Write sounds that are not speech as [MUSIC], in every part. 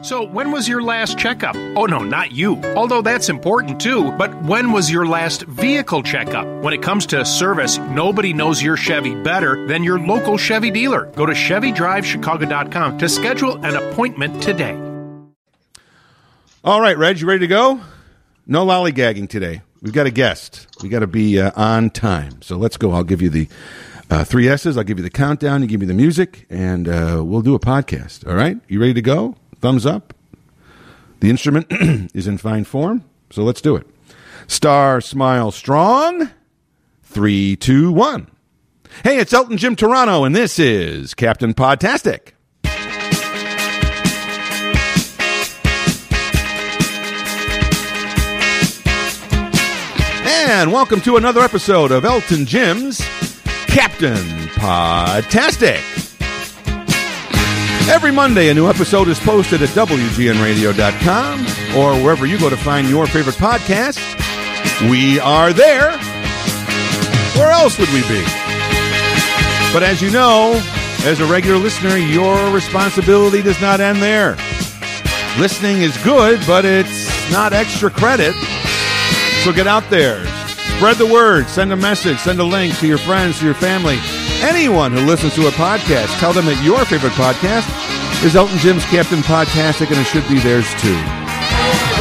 So, when was your last checkup? Oh, no, not you. Although that's important too, but when was your last vehicle checkup? When it comes to service, nobody knows your Chevy better than your local Chevy dealer. Go to ChevyDriveChicago.com to schedule an appointment today. All right, Reg, you ready to go? No lollygagging today. We've got a guest. We got to be uh, on time. So let's go. I'll give you the uh, three S's. I'll give you the countdown. You give me the music, and uh, we'll do a podcast. All right? You ready to go? Thumbs up. The instrument [CLEARS THROAT] is in fine form, so let's do it. Star Smile Strong. Three, two, one. Hey, it's Elton Jim Turano, and this is Captain Podtastic. And welcome to another episode of Elton Jim's Captain Podtastic. Every Monday, a new episode is posted at WGNRadio.com or wherever you go to find your favorite podcast. We are there. Where else would we be? But as you know, as a regular listener, your responsibility does not end there. Listening is good, but it's not extra credit. So get out there, spread the word, send a message, send a link to your friends, to your family, anyone who listens to a podcast. Tell them that your favorite podcast is Elton Jim's Captain Podtastic, and it should be theirs too.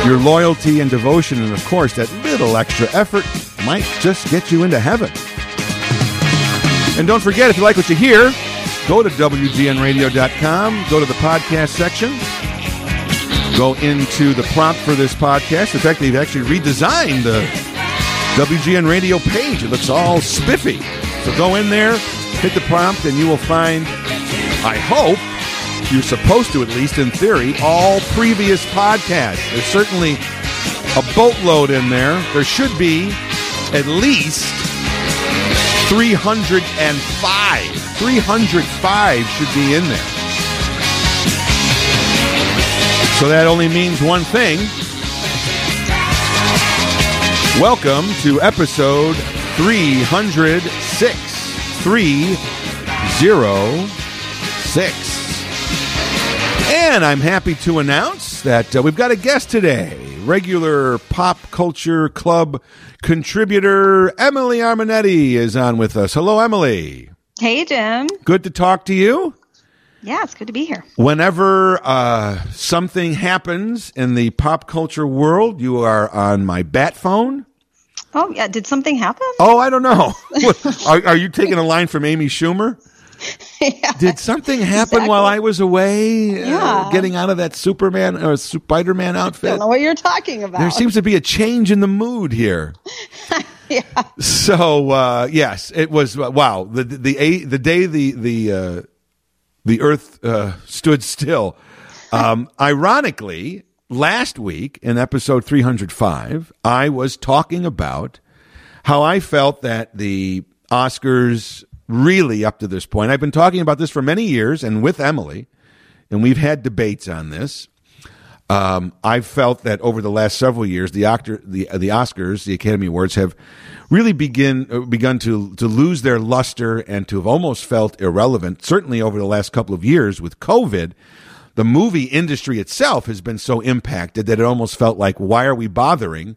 Your loyalty and devotion, and of course, that little extra effort might just get you into heaven. And don't forget, if you like what you hear, go to WGNRadio.com, go to the podcast section, go into the prompt for this podcast. In fact, they've actually redesigned the WGN radio page. It looks all spiffy. So go in there, hit the prompt, and you will find, I hope, you're supposed to, at least in theory, all previous podcasts. There's certainly a boatload in there. There should be at least 305. 305 should be in there. So that only means one thing. Welcome to episode 306. 306. And I'm happy to announce that uh, we've got a guest today. Regular pop culture club contributor Emily Arminetti is on with us. Hello, Emily. Hey, Jim. Good to talk to you. Yeah, it's good to be here. Whenever uh, something happens in the pop culture world, you are on my bat phone. Oh, yeah. Did something happen? Oh, I don't know. [LAUGHS] are, are you taking a line from Amy Schumer? [LAUGHS] yeah. Did something happen Exactly. while I was away, uh, getting out of that Superman or Spider Man outfit? I don't know what you're talking about. There seems to be a change in the mood here. [LAUGHS] yeah. So uh, yes, it was uh, wow. The the the day the the uh, the Earth uh, stood still. Um, ironically, last week in episode three hundred five, I was talking about how I felt that the Oscars really up to this point. I've been talking about this for many years, and with Emily, and we've had debates on this. Um, I've felt that over the last several years, the the the Oscars, the Academy Awards, have really begin uh, begun to to lose their luster and to have almost felt irrelevant. Certainly over the last couple of years with COVID, the movie industry itself has been so impacted that it almost felt like why are we bothering?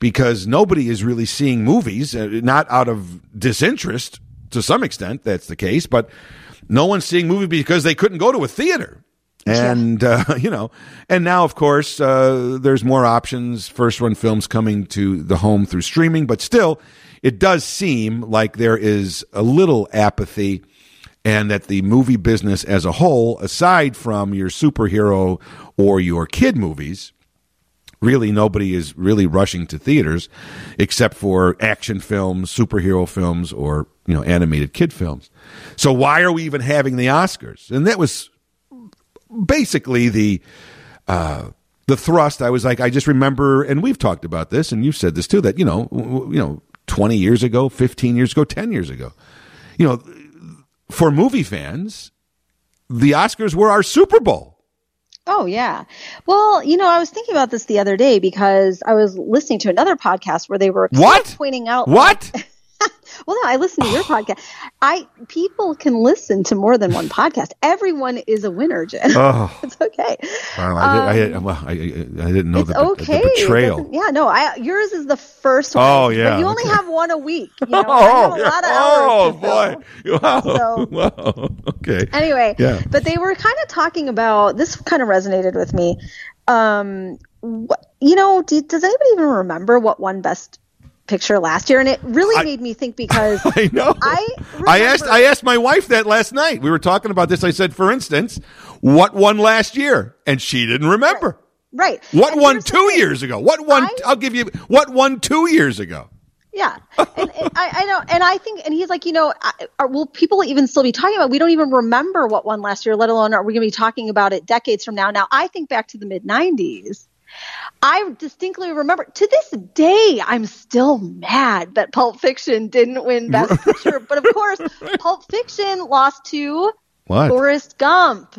Because nobody is really seeing movies, uh, not out of disinterest to some extent. That's the case, but no one's seeing movies because they couldn't go to a theater and uh, [LAUGHS] you know and now of course uh, there's more options first run films coming to the home through streaming but still it does seem like there is a little apathy and that the movie business as a whole aside from your superhero or your kid movies really nobody is really rushing to theaters except for action films superhero films or you know animated kid films so why are we even having the oscars and that was basically the uh, the thrust. I was like, I just remember, and we've talked about this, and you've said this too. That you know, you know, twenty years ago, fifteen years ago, ten years ago, you know, for movie fans, the Oscars were our Super Bowl. Oh, yeah. Well, you know, I was thinking about this the other day because I was listening to another podcast where they were What? pointing out What? [LAUGHS] [LAUGHS] Well, no, I listen to your podcast. I people can listen to more than one podcast. Everyone is a winner, Jen. Oh. [LAUGHS] it's okay. Wow, I, did, I, well, I, I didn't know It's the, okay. the betrayal. Yeah, no, I yours is the first one. Oh, but yeah, you only okay. have one a week. You [LAUGHS] know, I have a lot of oh hours fill. boy! [LAUGHS] Wow. So- wow. Okay. Anyway, Yeah. but they were kind of talking about this. Kind of resonated with me. Um, wh- you know, do, does anybody even remember what won Best Picture last year? And it really I- made me think because [LAUGHS] I know. I I asked. I asked my wife that last night. We were talking about this. I said, for instance, what won last year, and she didn't remember. right. What And won two years ago? What won? I- I'll give you. What won two years ago? Yeah, and, and I, I know, and I think, and he's like, you know, are, will people even still be talking about? We don't even remember what won last year, let alone are we going to be talking about it decades from now? Now, I think back to the mid '90s. I distinctly remember to this day, I'm still mad that Pulp Fiction didn't win Best [LAUGHS] Picture. But of course, Pulp Fiction lost to What Forrest Gump.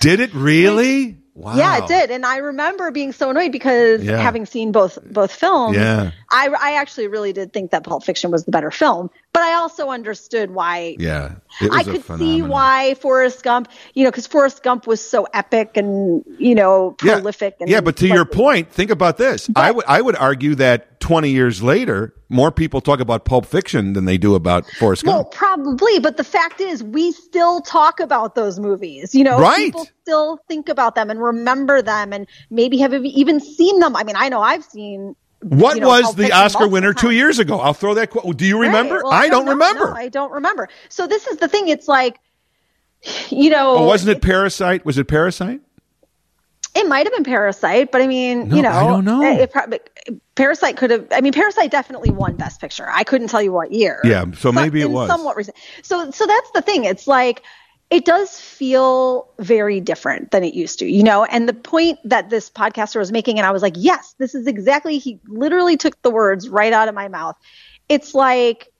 did it really? [LAUGHS] Wow. Yeah, it did, and I remember being so annoyed because Yeah. having seen both both films, Yeah. I I actually really did think that Pulp Fiction was the better film, but I also understood why. Yeah. It was I could see why Forrest Gump, you know, because Forrest Gump was so epic and you know Yeah. prolific. And yeah, but to your point, think about this. I would I would argue that 20 years later, more people talk about Pulp Fiction than they do about Forrest Gump. Well, probably, but the fact is, we still talk about those movies. You know, Right. people still think about them and remember them, and maybe have even seen them. I mean, I know I've seen. What you know, was the Oscar winner two years ago? I'll throw that. quote. do you remember? Right. Well, I, don't know. remember. No, I don't remember. So this is the thing. It's like, you know, oh, wasn't it Parasite? Was it Parasite? It might have been Parasite, but I mean, No, you know, I don't know. It, probably Parasite could have. I mean, Parasite definitely won Best Picture. I couldn't tell you what year. Yeah, so maybe it in was. somewhat recent. So, so that's the thing. It's like it does feel very different than it used to, you know. And the point that this podcaster was making, and I was like, yes, this is exactly. He literally took the words right out of my mouth. It's like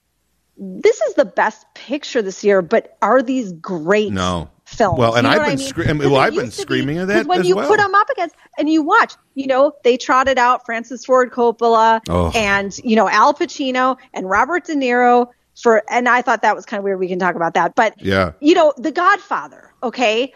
this is the best picture this year, but are these great? No. films. Well, and You know I've what I been mean? scre- well, I've been be- screaming of 'cause that when you well. put them up against and you watch, you know, they trotted out Francis Ford Coppola Oh. and you know Al Pacino and Robert De Niro for, and I thought that was kind of weird. We can talk about that, but Yeah. you know, The Godfather. Okay,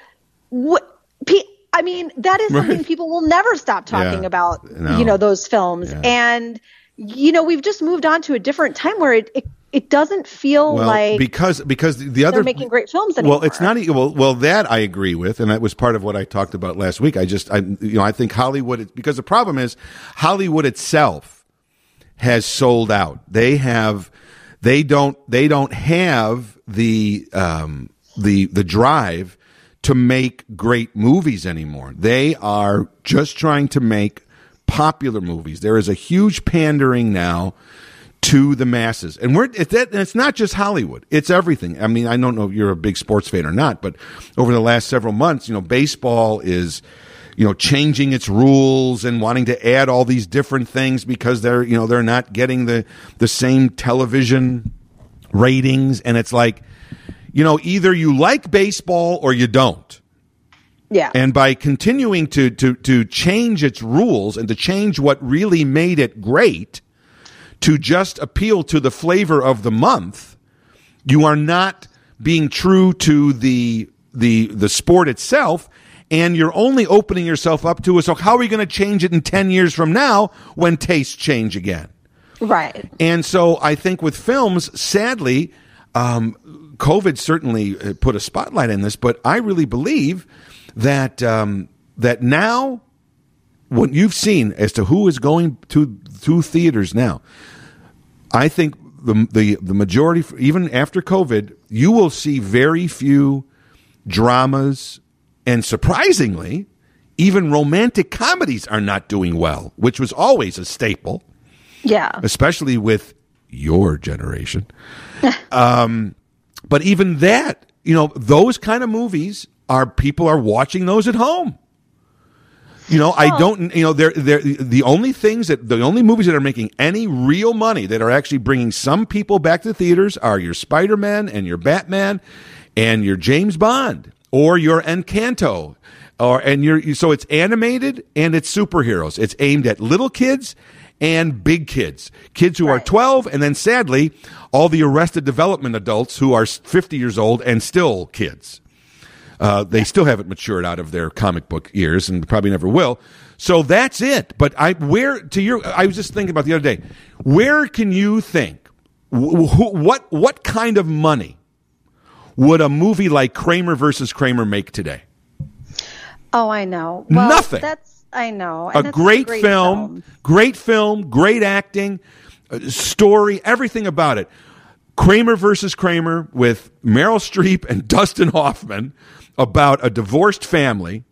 what? P- I mean, that is something Right. people will never stop talking Yeah. about. No. You know, those films, Yeah. and you know, we've just moved on to a different time where it it, it doesn't feel Well, like because because the other making great films anymore. Well, it's not well. Well, that I agree with, and that was part of what I talked about last week. I just, I, you know, I think Hollywood because the problem is Hollywood itself has sold out. They have, they don't, they don't have the um, the the drive to make great movies anymore. They are just trying to make popular movies. There is a huge pandering now to the masses. And we're it's, that, and it's not just Hollywood. It's everything. I mean, I don't know if you're a big sports fan or not, but over the last several months, you know, baseball is you know changing its rules and wanting to add all these different things because they're you know they're not getting the the same television ratings and it's like you know either you like baseball or you don't. yeah. And by continuing to, to, to change its rules and to change what really made it great to just appeal to the flavor of the month, you are not being true to the, the, the sport itself. And you're only opening yourself up to it. So how are we going to change it in 10 years from now when tastes change again? right. And so I think with films, sadly, um, COVID certainly uh, put a spotlight in this, but I really believe that um, that now what you've seen as to who is going to to theaters now, I think the the the majority, even after COVID, you will see very few dramas, and surprisingly, even romantic comedies are not doing well, which was always a staple Yeah. especially with your generation. [LAUGHS] um, but even that, you know, those kind of movies are people are watching those at home. You know, I don't. You know, they're they're the only things that the only movies that are making any real money that are actually bringing some people back to theaters are your Spider Man and your Batman and your James Bond or your Encanto. or and you're so it's animated and it's superheroes. It's aimed at little kids and big kids, kids who are 12, and then sadly, all the arrested development adults who are 50 years old and still kids. Uh, they still haven't matured out of their comic book years and probably never will. So that's it. But I, where to your, I was just thinking about the other day. Where can you think? wh- wh- what what kind of money would a movie like Kramer versus Kramer make today? Oh, I know. Well, Nothing. That's I know. a And that's great, film, great film, great acting, uh, story, everything about it. Kramer versus Kramer with Meryl Streep and [LAUGHS] Dustin Hoffman about a divorced family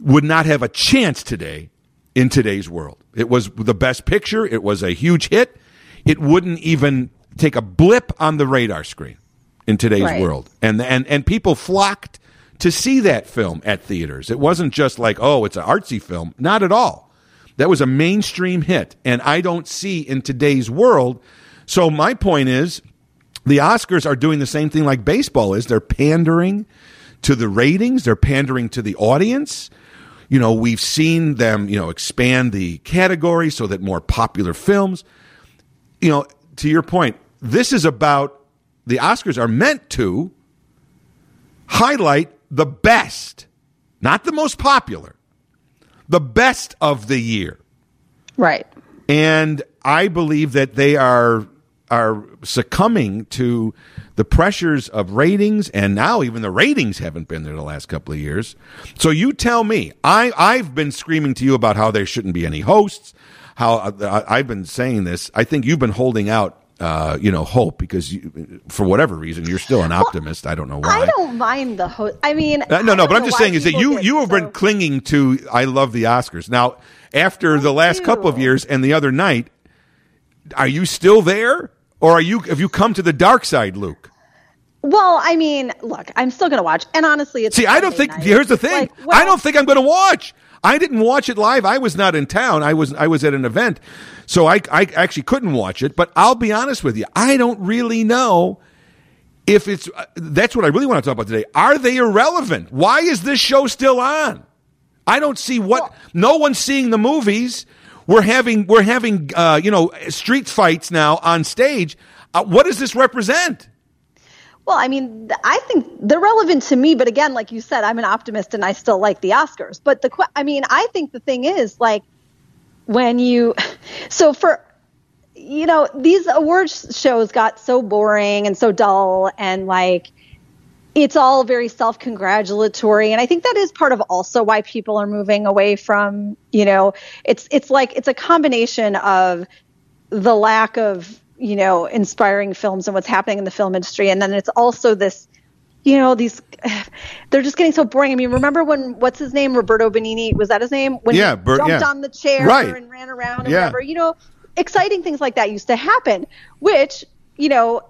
would not have a chance today in today's world. It was the best picture. It was a huge hit. It wouldn't even take a blip on the radar screen in today's Right. world. And, and, and people flocked to see that film at theaters. It wasn't just like, oh, it's an artsy film. Not at all. That was a mainstream hit. And I don't see in today's world. So my point is the Oscars are doing the same thing like baseball is. They're pandering to the ratings, they're pandering to the audience. You know, we've seen them, you know, expand the category so that more popular films, you know, to your point, this is about the Oscars are meant to highlight the best, not the most popular, the best of the year Right. and I believe that they are are succumbing to the pressures of ratings, and now even the ratings haven't been there the last couple of years. So you tell me, I I've been screaming to you about how there shouldn't be any hosts. How uh, I, I've been saying this. I think you've been holding out. Uh, you know, hope because you, for whatever reason you're still an optimist. I don't know why. I don't mind the host. I mean, Uh, no, I no, but I'm just saying is that you you have so- been clinging to I love the Oscars. Now, after the last do. couple of years and the other night, are you still there, or are you have you come to the dark side, Luke? Well, I mean, look, I'm still going to watch. And honestly, it's See, I don't think. night. Here's the thing. Like, well, I don't think I'm going to watch. I didn't watch it live. I was not in town. I was I was at an event, so I I actually couldn't watch it. But I'll be honest with you. I don't really know if it's. Uh, that's what I really want to talk about today. Are they irrelevant? Why is this show still on? I don't see what. No one's seeing the movies. We're having we're having uh, you know street fights now on stage. Uh, what does this represent? Well, I mean, I think they're relevant to me, but again, like you said, I'm an optimist and I still like the Oscars. But the, I mean, I think the thing is like when you, [LAUGHS] so for, you know, these awards shows got so boring and so dull and like, it's all very self-congratulatory. And i think that is part of also why people are moving away from you know it's it's like it's a combination of the lack of you know inspiring films and what's happening in the film industry. And then it's also this you know these [SIGHS] they're just getting so boring i mean remember when what's his name roberto benigni was that his name when Yeah, he Bert- jumped yeah. on the chair Right. and ran around and Yeah. whatever you know exciting things like that used to happen which you know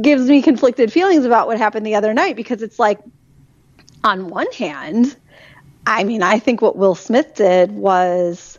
gives me conflicted feelings about what happened the other night because it's like on one hand i mean i think what will smith did was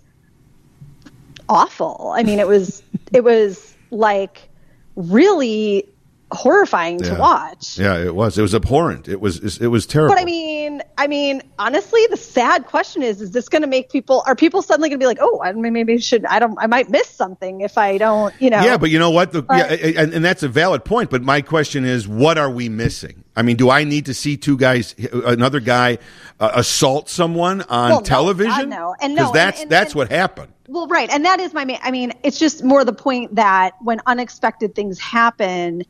awful i mean it was it was like really horrifying to watch Yeah, it was. It was abhorrent. It was. It was terrible. but I mean, I mean, honestly, the sad question is: Is this going to make people? Are people suddenly going to be like, "Oh, I mean, maybe should. I don't. I might miss something if I don't." You know? Yeah, but you know what? The, But- yeah, and, and that's a valid point. But my question is, what are we missing? I mean, do I need to see two guys, another guy, uh, assault someone on Well, no, television? God, no. And no, and- that's and- that's and- what happened. Well, right, and that is my main. I mean, it's just more the point that when unexpected things happen,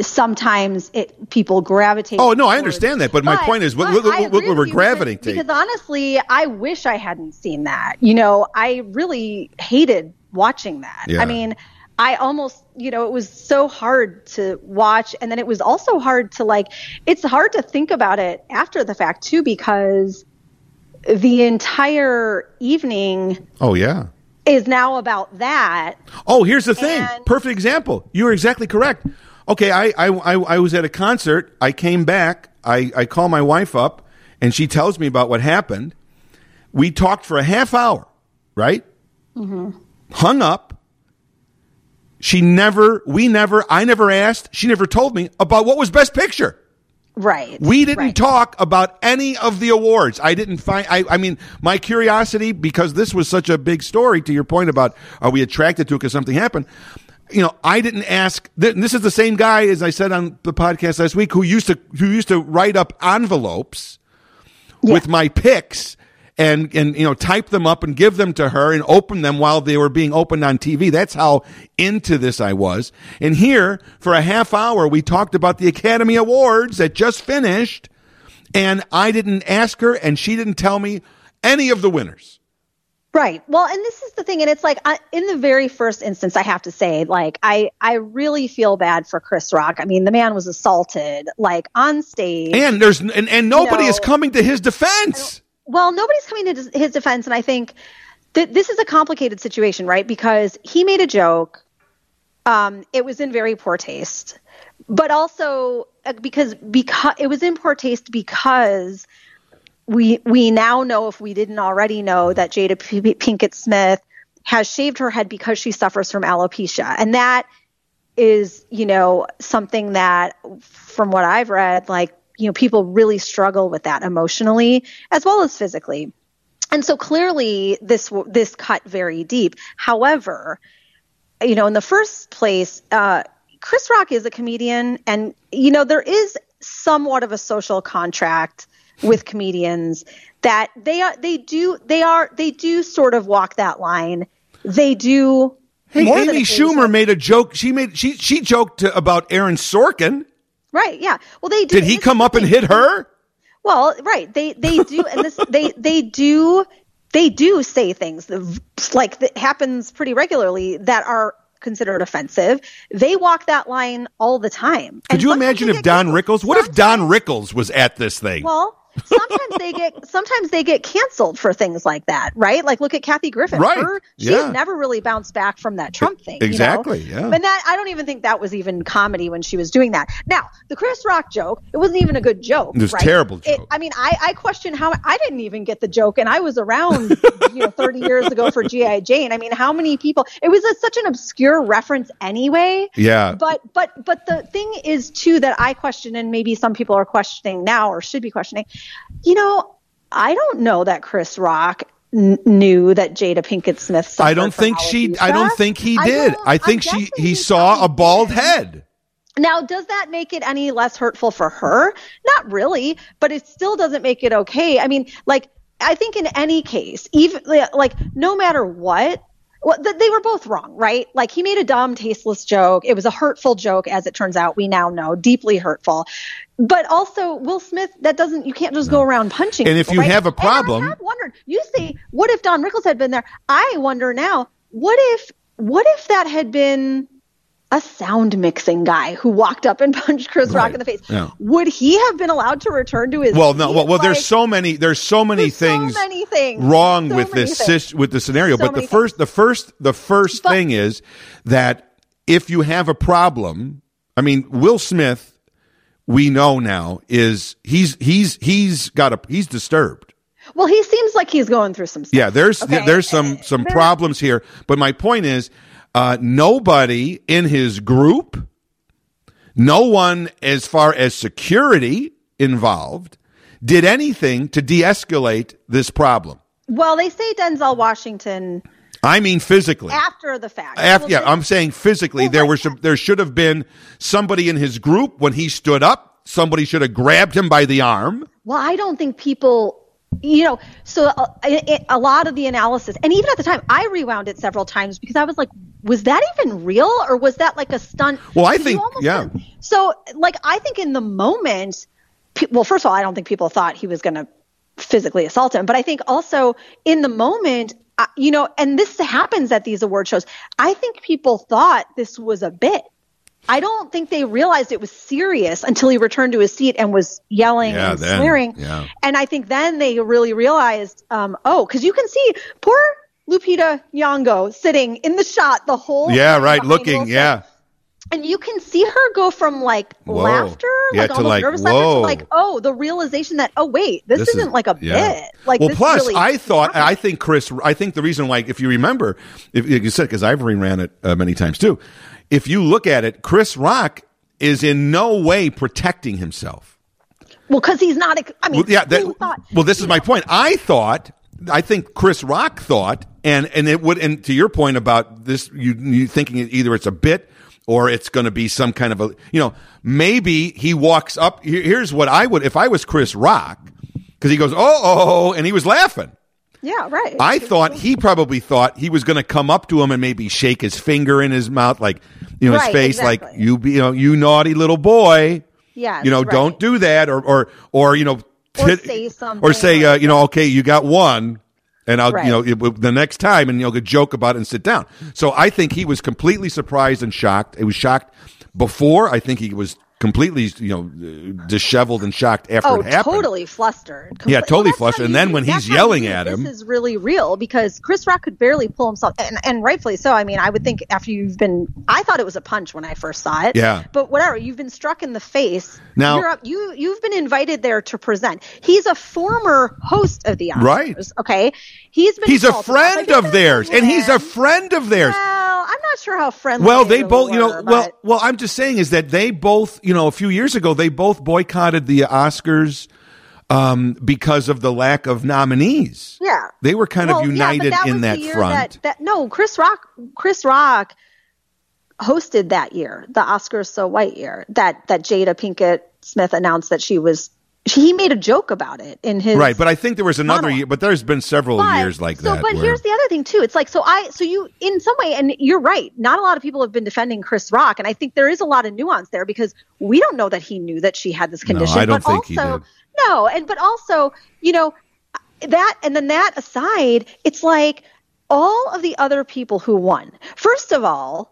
sometimes it people gravitate. Oh, no, I understand that, but my point is, what- what- what- what we're gravitating you because- Because honestly, I wish I hadn't seen that. You know, I really hated watching that. Yeah. I mean. I almost, you know, it was so hard to watch. And then it was also hard to like, it's hard to think about it after the fact too, because the entire evening Oh yeah. is now about that. Oh, here's the thing. And- Perfect example. You were exactly correct. Okay, I, I, I, I was at a concert. I came back. I, I call my wife up, and she tells me about what happened. We talked for a half hour, right? Mm-hmm. Hung up. She never, we never, I never asked. She never told me about what was Best Picture. Right. We didn't right. talk about any of the awards. I didn't find. I, I mean, my curiosity because this was such a big story. To your point about are we attracted to it because something happened? You know, I didn't ask. th- This is the same guy as I said on the podcast last week who used to who used to write up envelopes with my picks and and you know type them up and give them to her and open them while they were being opened on TV. That's how into this I was. And here for a half hour we talked about the Academy Awards that just finished and I didn't ask her and she didn't tell me any of the winners. Right. Well, and this is the thing, and it's like I, in the very first instance, I have to say, like I, I really feel bad for Chris Rock. I mean, the man was assaulted, like on stage. And there's and, and nobody No. is coming to his defense. well, nobody's coming to his defense, and I think that this is a complicated situation, right? Because he made a joke. Um, it was in very poor taste, but also uh, because because it was in poor taste because we we now know if we didn't already know that Jada Pinkett Smith has shaved her head because she suffers from alopecia, and that is you know something that from what I've read, like you know people really struggle with that emotionally as well as physically. And so clearly this this cut very deep. However, you know, in the first place, uh, Chris Rock is a comedian, and you know there is somewhat of a social contract with comedians that they are they do they are they do sort of walk that line. They do. Hey, Amy Schumer made a joke. She made she she joked to, about Aaron Sorkin. right. Yeah. Well, they do. Did he come up and hit her? Well, right. They they do, and this they they do they do say things like that happens pretty regularly that are considered offensive. They walk that line all the time. Could And you imagine if Don. Rickles? What if Don Rickles was at this thing? Well, sometimes they get sometimes they get canceled for things like that, right? Like look at Kathy Griffin. Right. Her, she's Yeah. never really bounced back from that Trump thing. you know? Exactly, yeah. And that I don't even think that was even comedy when she was doing that. Now, the Chris Rock joke, it wasn't even a good joke. It was right? terrible It- I mean, I, I question how I didn't even get the joke, and I was around, you know, 30 [LAUGHS] years ago for GI Jane. I mean, how many people? It was a, such an obscure reference anyway. Yeah. But but but the thing is too that I question, and maybe some people are questioning now or should be questioning. You know, I don't know that Chris Rock n- knew that Jada Pinkett Smith. I don't think she. I don't think he did. I, I'm think she. guessing He saw a bald head. Now, does that make it any less hurtful for her? Not really, but it still doesn't make it okay. I mean, like, I think in any case, even like, no matter what, well, th- they were both wrong, right? Like, he made a dumb, tasteless joke. It was a hurtful joke, as it turns out. We now know, deeply hurtful. But also, Will Smith, that doesn't, you can't just go around punching. And if you right? have a And problem- I have wondered, you see, what if Don Rickles had been there? I wonder now, what if, what if that had been a sound mixing guy who walked up and [LAUGHS] punched Chris Rock in the face. Yeah. Would he have been allowed to return to his? Well, no. Well, well there's so many. There's so many things. So many things wrong So with this things. with the scenario. So but the first, the first, the first thing is that if you have a problem, I mean, Will Smith, we know now is he's he's he's got a he's disturbed. Well, he seems like he's going through some stuff. Yeah, there's Okay? there's some uh, some uh, problems here. But my point is, uh, nobody in his group, no one as far as security involved, did anything to de-escalate this problem. Well, they say Denzel Washington I mean, physically. after the fact. After, yeah, I'm saying physically. Well, there was some, there should have been somebody in his group when he stood up. Somebody should have grabbed him by the arm. Well, I don't think people, you know, so uh, it, a lot of the analysis, and even at the time, I rewound it several times because I was like, was that even real or was that like a stunt? Well, I think- yeah. said- So, like, I think in the moment, pe- well, first of all, I don't think people thought he was going to physically assault him, but I think also in the moment, uh, you know, and this happens at these award shows. I think people thought this was a bit. I don't think they realized it was serious until he returned to his seat and was yelling Yeah, and then, swearing. yeah. And I think then they really realized, um, oh, because you can see poor Lupita Nyong'o sitting in the shot the whole Yeah, right. Looking. Yeah. And you can see her go from like Whoa. laughter, Yeah, like to almost like, nervous laughter, to like, oh, the realization that, oh, wait, this, This is- isn't like a yeah. bit. Like, well, plus really I thought happened. I think Chris. I think the reason why, if you remember, if like you said, because I've reran it uh, many times too. If you look at it, Chris Rock is in no way protecting himself. Well, because he's not. I mean, Well, yeah. That, thought- well, this is you my point. I thought. I think Chris Rock thought, and and it would. And to your point about this, you you thinking either it's a bit or it's going to be some kind of a. You know, maybe he walks up. here- Here's what I would if I was Chris Rock, because he goes, oh, oh, oh, and he was laughing. Yeah, right. I thought he probably thought he was going to come up to him and maybe shake his finger in his mouth, like you know, his Right, face, like you, be, you know, you naughty little boy. Yes, you know, right. don't do that, or or or you know, Or say something or say, uh, you know, okay, you got one, and I'll, Right. you know, it- the next time, and you'll joke about it and sit down. So I think he was completely surprised and shocked. He was shocked before. I think he was completely, you know, disheveled and shocked after Oh, it happened. totally flustered. Yeah, totally how flustered. And then when he's yelling at him- this is really real because Chris Rock could barely pull himself, and and rightfully so. I mean, I would think after you've been, I thought it was a punch when I first saw it. Yeah. but whatever, you've been struck in the face. Now- you're up, you you've been invited there to present. He's a former host of the Oscars. Right. Okay, he's been. He's a called to that, friend but of theirs, and he's a friend of theirs. Well, I'm not sure how friendly. Well, they really both, you know, were, well, well, I'm just saying is that they both, you know, a few years ago, they both boycotted the Oscars um, because of the lack of nominees. Yeah. They were kind Well, of yeah, united that in that front. That, that, no, Chris Rock, Chris Rock hosted that year, the Oscars So White year. That that Jada Pinkett Smith announced that she was. He made a joke about it in his right, but I think there was another monologue. year, but there's been several But- years like so, that. but where- here's the other thing too. It's like so I so you in some way, and you're right. Not a lot of people have been defending Chris Rock, and I think there is a lot of nuance there because we don't know that he knew that she had this condition. I don't but think he also, did. No, and but also, you know, that and then that aside, it's like all of the other people who won. First of all.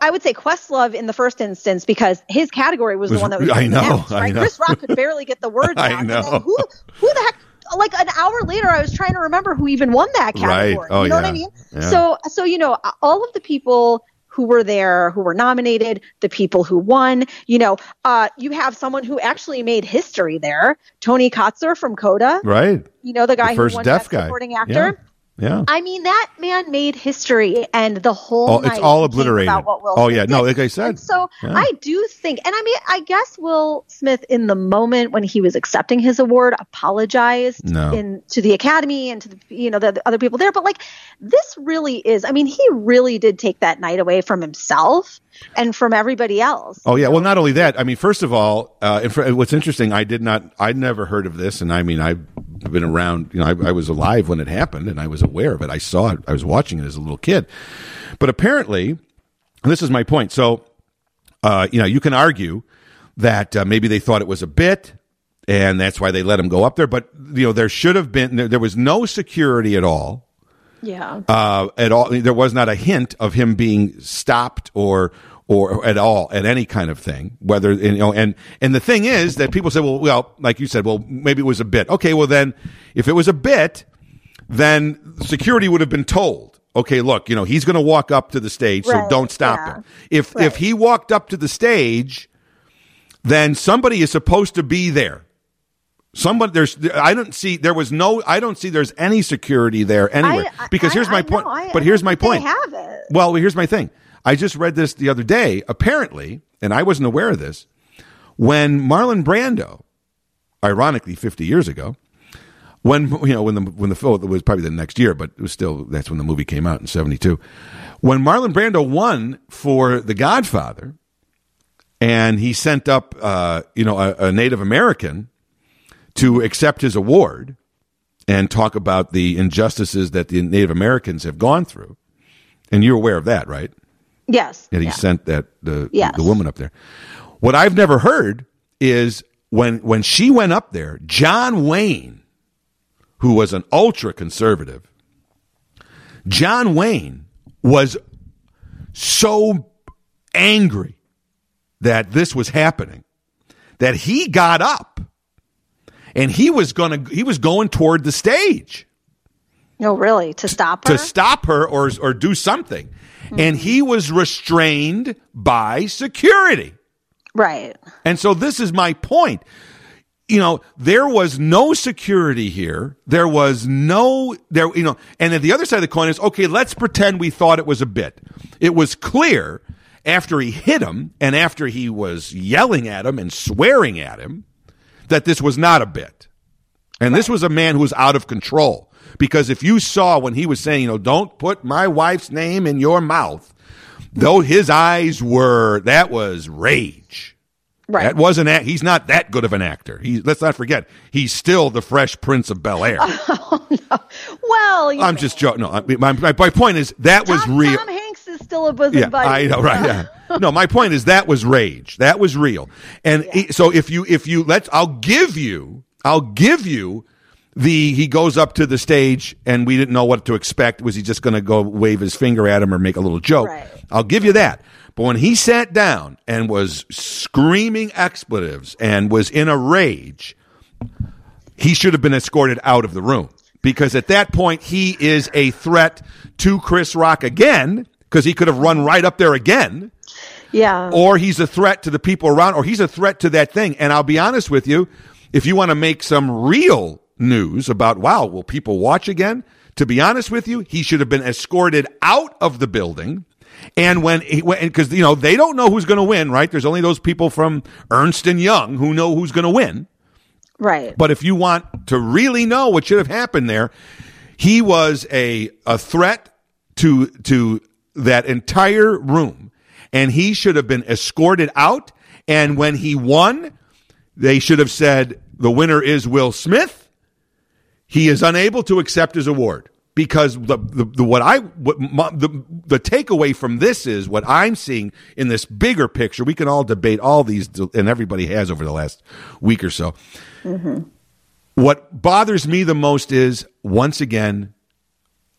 I would say Questlove in the first instance because his category was, Was- the one that was I know, announced, I right? know. Chris Rock could barely get the [LAUGHS] words I out. know. then who who the heck like an hour later I was trying to remember who even won that Right. category. Oh, you know what. I mean? Yeah. So so you know all of the people who were there, who were nominated, the people who won, you know, uh, you have someone who actually made history there, Troy Kotsur from Coda, right, you know, the guy the first who won deaf Best guy, Supporting Actor. Yeah. Yeah. I mean, that man made history, and the whole Oh, it's all obliterated. About what Will Oh, yeah. No, like I said. And so Yeah. I do think, and I mean, I guess Will Smith, in the moment when he was accepting his award, apologized No. in to the Academy and to the you know the, the other people there. But like, this really is. I mean, he really did take that night away from himself and from everybody else. Oh yeah. Well, not only that. I mean, first of all, uh, and for, what's interesting, I did not, I'd never heard of this, and I mean, I've been around. You know, I, I was alive when it happened, and I was aware of it. I saw it. I was watching it as a little kid. But apparently, this is my point. So, uh, you know, you can argue that uh, maybe they thought it was a bit, and that's why they let him go up there. But you know, there should have been. There, there was no security at all Yeah. uh, at all. There was not a hint of him being stopped or or at all at any kind of thing. Whether you know, and and the thing is that people say, well, well, like you said, well, maybe it was a bit. Okay, well then, if it was a bit, then security would have been told. Okay, look, you know, he's going to walk up to the stage, so don't stop yeah. him. If if he walked up to the stage, then somebody is supposed to be there. Somebody there's I don't see there was no I don't see there's any security there anywhere I- because I- here's my I point. but here's my point. have it. Well, here's my thing. I just read this the other day. Apparently, and I wasn't aware of this, when Marlon Brando, ironically, 50 years ago, when you know when the when the film it was probably the next year, but it was still that's when the movie came out in '72. When Marlon Brando won for The Godfather, and he sent up uh, you know a, a Native American to accept his award and talk about the injustices that the Native Americans have gone through, and you're aware of that, right? yes. that he Yeah. sent that the Yes. the woman up there. What I've never heard is when when she went up there, John Wayne, who was an ultra conservative, John Wayne was so angry that this was happening that he got up and he was going to he was going toward the stage No, really, to stop her. to stop her or or do something. And he was restrained by security. right. And so this is my point. You know, there was no security here. There was no there you know, and then the other side of the coin is okay, let's pretend we thought it was a bit. It was clear after he hit him and after he was yelling at him and swearing at him that this was not a bit. And this was a man who was out of control. Because if you saw when he was saying, you know, don't put my wife's name in your mouth, though his eyes were, that was rage. Right. That wasn't. He's not that good of an actor. He, let's not forget, he's still the Fresh Prince of Bel Air. [LAUGHS] oh, no. Well, you I'm know, just joking. No, I, my, my, my point is that was real. Tom still a bosom yeah, buddy. I know, right? Yeah. [LAUGHS] No, my point is that was rage. That was real. And he- so if you if you let's, I'll give you, I'll give you the he goes up to the stage and we didn't know what to expect. Was he just going to go wave his finger at him or make a little joke? Right. I'll give you that. But when he sat down and was screaming expletives and was in a rage, he should have been escorted out of the room because at that point he is a threat to Chris Rock again because he could have run right up there again. Yeah. or he's a threat to the people around or he's a threat to that thing. And I'll be honest with you if you want to make some real news about wow will people watch again? To be honest with you he should have been escorted out of the building. And when he went, because you know they don't know who's going to win right? There's only those people from Ernst and Young who know who's going to win. Right. but if you want to really know what should have happened there, he was a a threat to to that entire room, and he should have been escorted out. And when he won, they should have said the winner is Will Smith. He is unable to accept his award because the, the, the what I what my, the the takeaway from this is what I'm seeing in this bigger picture. We can all debate all these, and everybody has over the last week or so. Mm-hmm. What bothers me the most is once again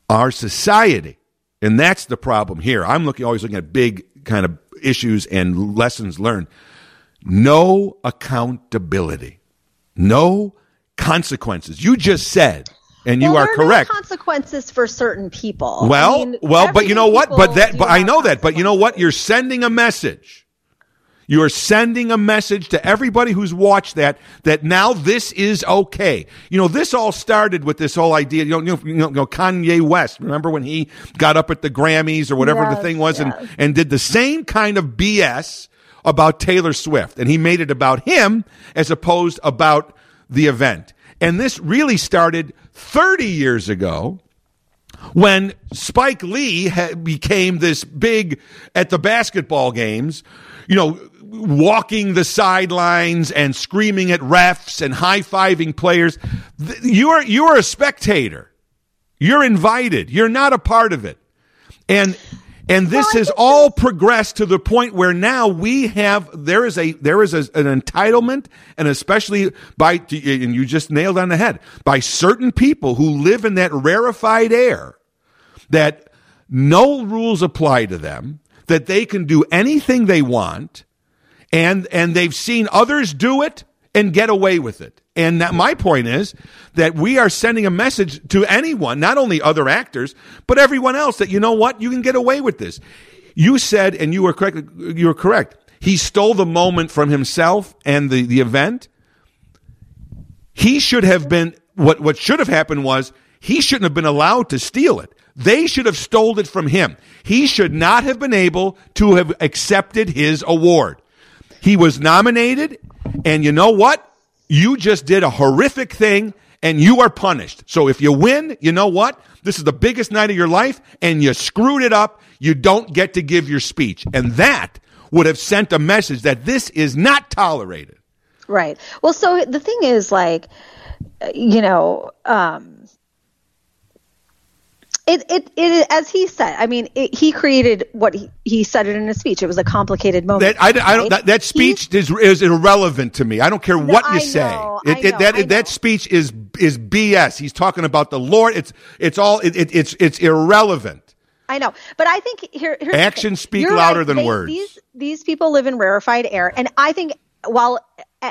our society, and that's the problem here. I'm looking always looking at big kind of issues and lessons learned. No accountability, no consequences. You just said, and you well, are correct. consequences for certain people. Well, I mean, well, but you know what? But that, but I know that. But you know what? You're sending a message. You are sending a message to everybody who's watched that that now this is okay. You know, this all started with this whole idea. You know, you know, you know, Kanye West. Remember when he got up at the Grammys or whatever the thing was, yes. and and did the same kind of BS about Taylor Swift, and he made it about him as opposed about the event. And this really started 30 years ago when Spike Lee became this big at the basketball games, you know, walking the sidelines and screaming at refs and high fiving players. Th- You are you are a spectator. You're invited. You're not a part of it. And and this has all progressed to the point where now we have there is a there is a, an entitlement and especially by and you just nailed on the head by certain people who live in that rarefied air that no rules apply to them that they can do anything they want and and they've seen others do it and get away with it. And that, my point is that we are sending a message to anyone, not only other actors, but everyone else that you know what, you can get away with this. You said, and you were correct. You were correct. He stole the moment from himself and the the event. He should have been what what should have happened was he shouldn't have been allowed to steal it. They should have stole it from him. He should not have been able to have accepted his award. He was nominated, and you know what? You just did a horrific thing, and you are punished. So if you win, you know what? This is the biggest night of your life, and you screwed it up. You don't get to give your speech. And that would have sent a message that this is not tolerated. Right. Well, so the thing is, like, you know, um, it, it, it, as he said, I mean, it, he created what he, he said it in his speech. It was a complicated moment. That I, I don't. That, that speech is, is irrelevant to me. I don't care what you I say. know, it, know, that that speech is is BS. He's talking about the Lord. It's it's all it, it, it's it's irrelevant. I know, but I think here, here's Actions speak You're louder right. than They- words. These these people live in rarefied air, and I think while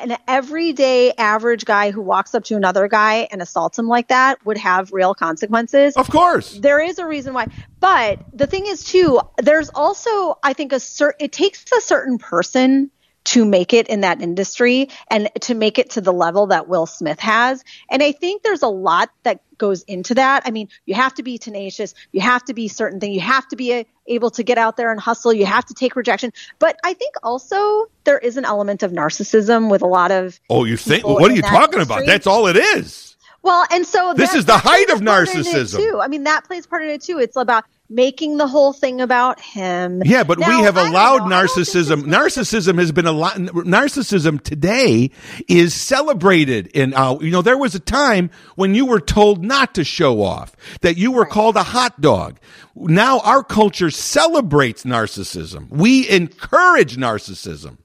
an everyday average guy who walks up to another guy and assaults him like that would have real consequences. Of course. There is a reason why, but the thing is too. There's also, I think, a certain. It takes a certain person to make it in that industry and to make it to the level that Will Smith has. And I think there's a lot that goes into that. I mean, you have to be tenacious, you have to be certain thing, you have to be a, able to get out there and hustle, you have to take rejection. But I think also there is an element of narcissism with a lot of Oh, you think what are you talking industry. about? That's all it is. Well, and so this that, is the height of narcissism. Too. I mean, that plays part in it too. It's about making the whole thing about him. Yeah, but now, we have allowed narcissism. Narcissism has been a lot. Narcissism today is celebrated in. Uh, you know, there was a time when you were told not to show off, that you were right. called a hot dog. Now our culture celebrates narcissism. We encourage narcissism.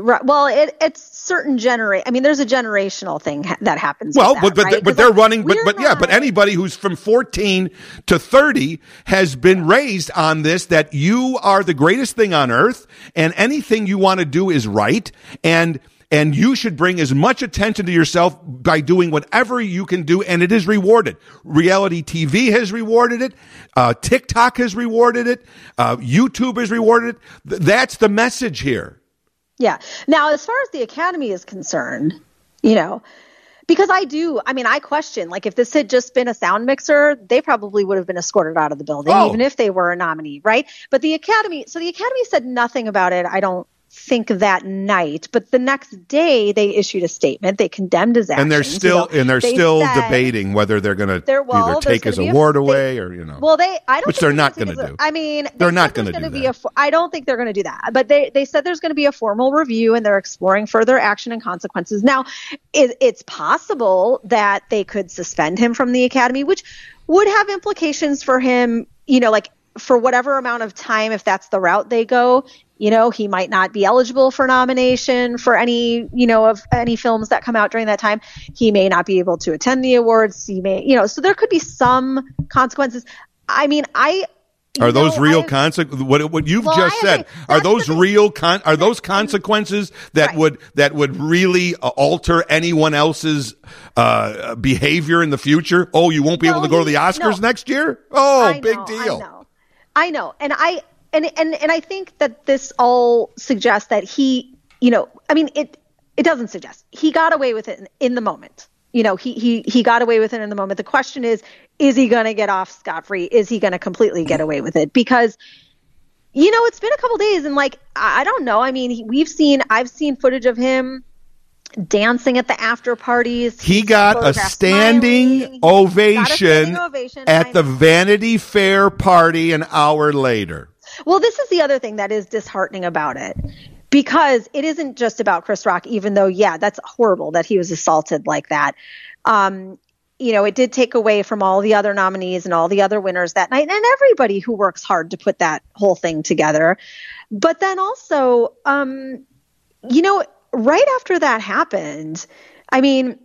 Right. Well, it, it's certain generate. I mean, there's a generational thing ha- that happens. Well, that, but but, right? but they're running. But but yeah. But anybody who's from 14 to 30 has been raised on this that you are the greatest thing on earth, and anything you want to do is right, and and you should bring as much attention to yourself by doing whatever you can do, and it is rewarded. Reality TV has rewarded it. Uh, TikTok has rewarded it. Uh, YouTube has rewarded it. Th- that's the message here. Yeah. Now, as far as the academy is concerned, you know, because I do, I mean, I question, like, if this had just been a sound mixer, they probably would have been escorted out of the building, oh. even if they were a nominee, right? But the academy, so the academy said nothing about it. I don't think that night, but the next day they issued a statement. They condemned his actions. And they're still you know, and they're they still said, debating whether they're going to well, either take his award a, away they, or you know. Well, they I don't which they're not going to do. I mean, they are not going to do be that. A, I don't think they're going to do that. But they they said there's going to be a formal review and they're exploring further action and consequences. Now, it, it's possible that they could suspend him from the academy, which would have implications for him. You know, like for whatever amount of time, if that's the route they go, you know he might not be eligible for nomination for any you know of any films that come out during that time he may not be able to attend the awards he may you know so there could be some consequences i mean i are those know, real consequences? What, what you've well, just said are those real con- are those consequences that right. would that would really uh, alter anyone else's uh, behavior in the future? Oh, you won't be no, able to go to the Oscars no. next year. Oh, I big know, deal. I know. I know, and I and and and I think that this all suggests that he, you know, I mean, it it doesn't suggest he got away with it in, in the moment. You know, he he he got away with it in the moment. The question is, is he going to get off scot free? Is he going to completely get away with it? Because you know, it's been a couple days, and like I don't know. I mean, we've seen I've seen footage of him dancing at the after parties. He got a standing ovation, got a standing ovation at the Vanity Fair party an hour later. Well, this is the other thing that is disheartening about it because it isn't just about Chris Rock, even though, yeah, that's horrible that he was assaulted like that. Um, you know, it did take away from all the other nominees and all the other winners that night and everybody who works hard to put that whole thing together. But then also, um, you know, right after that happened, I mean,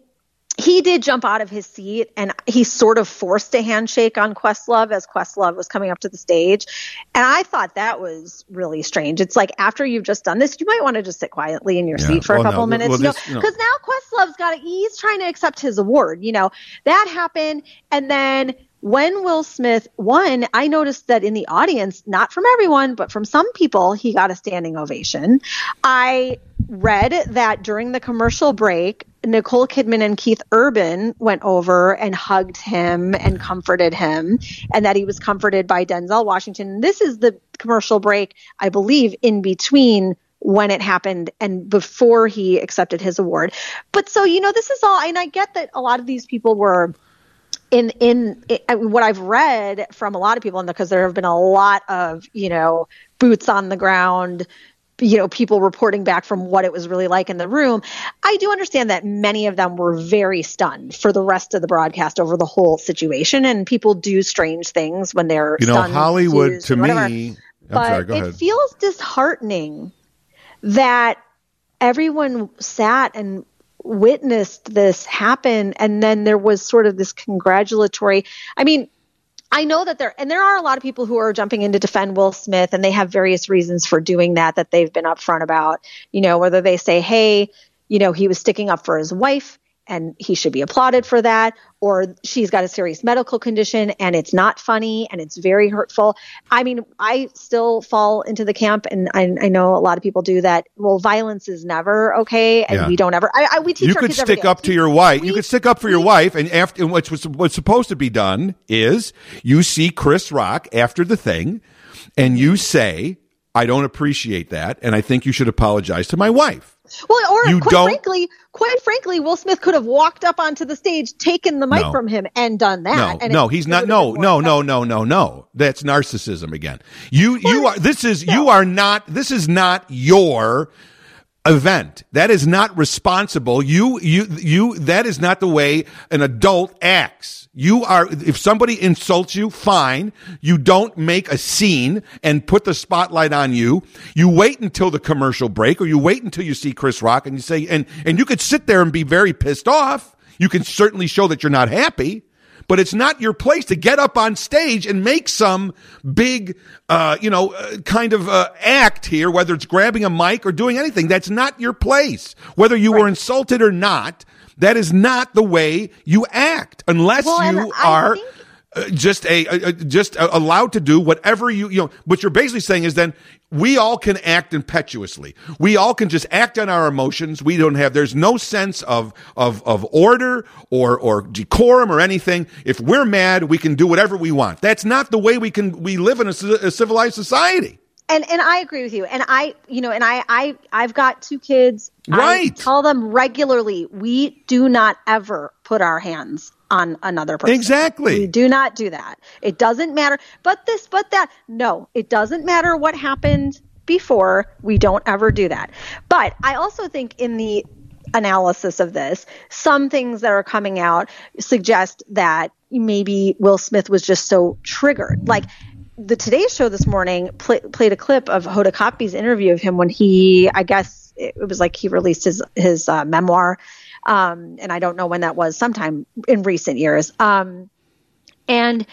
he did jump out of his seat and he sort of forced a handshake on Questlove as Questlove was coming up to the stage. And I thought that was really strange. It's like after you've just done this, you might want to just sit quietly in your yeah. seat for a couple no. minutes. Well, this, you know, because now Questlove's got to, he's trying to accept his award. You know, that happened. And then when Will Smith won, I noticed that in the audience, not from everyone, but from some people, he got a standing ovation. I read that during the commercial break, Nicole Kidman and Keith Urban went over and hugged him and comforted him, and that he was comforted by Denzel Washington. This is the commercial break, I believe, in between when it happened and before he accepted his award. But so, you know, this is all, and I get that a lot of these people were. In, in in what I've read from a lot of people, and because there have been a lot of you know boots on the ground you know people reporting back from what it was really like in the room i do understand that many of them were very stunned for the rest of the broadcast over the whole situation and people do strange things when they're you know hollywood to me I'm but sorry, it feels disheartening that everyone sat and witnessed this happen and then there was sort of this congratulatory i mean I know that there, and there are a lot of people who are jumping in to defend Will Smith, and they have various reasons for doing that that they've been upfront about. You know, whether they say, hey, you know, he was sticking up for his wife, and he should be applauded for that or she's got a serious medical condition and it's not funny and it's very hurtful i mean i still fall into the camp and i, I know a lot of people do that well violence is never okay and Yeah. we don't ever I, I, we teach you our could stick up to your wife. We- you could stick up for your we- wife, and after and what's what's supposed to be done is you see Chris Rock after the thing, and you say, "I don't appreciate that, and I think you should apologize to my wife." Well or You quite don't- frankly quite frankly will smith could have walked up onto the stage taken the mic No. from him and done that No, and no, it- he's not. No, no, no, no, no, no. That's narcissism again. You, you are. This is you are not. This is not your event. That is not responsible. You, you, you. That is not the way an adult acts. You are. If somebody insults you, fine. You don't make a scene and put the spotlight on you. You wait until the commercial break, or you wait until you see Chris Rock, and you say, and and you could sit there and be very pissed off. You can certainly show that you're not happy but it's not your place to get up on stage and make some big, uh, you know, uh, kind of uh, act here, whether it's grabbing a mic or doing anything. That's not your place. Whether you were insulted or not, that is not the way you act unless Well, you are. think- Uh, just a, a, a just uh allowed to do whatever you you know what you're basically saying is then we all can act impetuously we all can just act on our emotions we don't have there's no sense of of of order or or decorum or anything if we're mad we can do whatever we want that's not the way we can we live in a, a civilized society and and I agree with you. And I, you know, and I, I, I've got two kids. I Right. tell them regularly, we do not ever put our hands on another person. Exactly. We do not do that. It doesn't matter. But this, but that. No, it doesn't matter what happened before. We don't ever do that. But I also think in the analysis of this, some things that are coming out suggest that maybe Will Smith was just so triggered. Like the Today Show this morning pl- played a clip of Hoda Kotb's interview of him when he, I guess it, it was like he released his his uh, memoir, um, and I don't know when that was, sometime in recent years. Um, and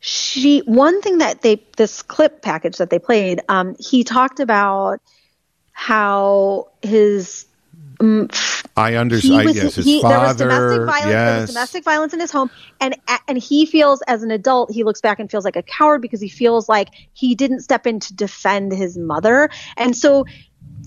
she, one thing that they, this clip package that they played, um, he talked about how his i understand was, yes his he, there was father domestic violence. There was domestic violence in his home, and and he feels as an adult, he looks back and feels like a coward because he feels like he didn't step in to defend his mother, and so.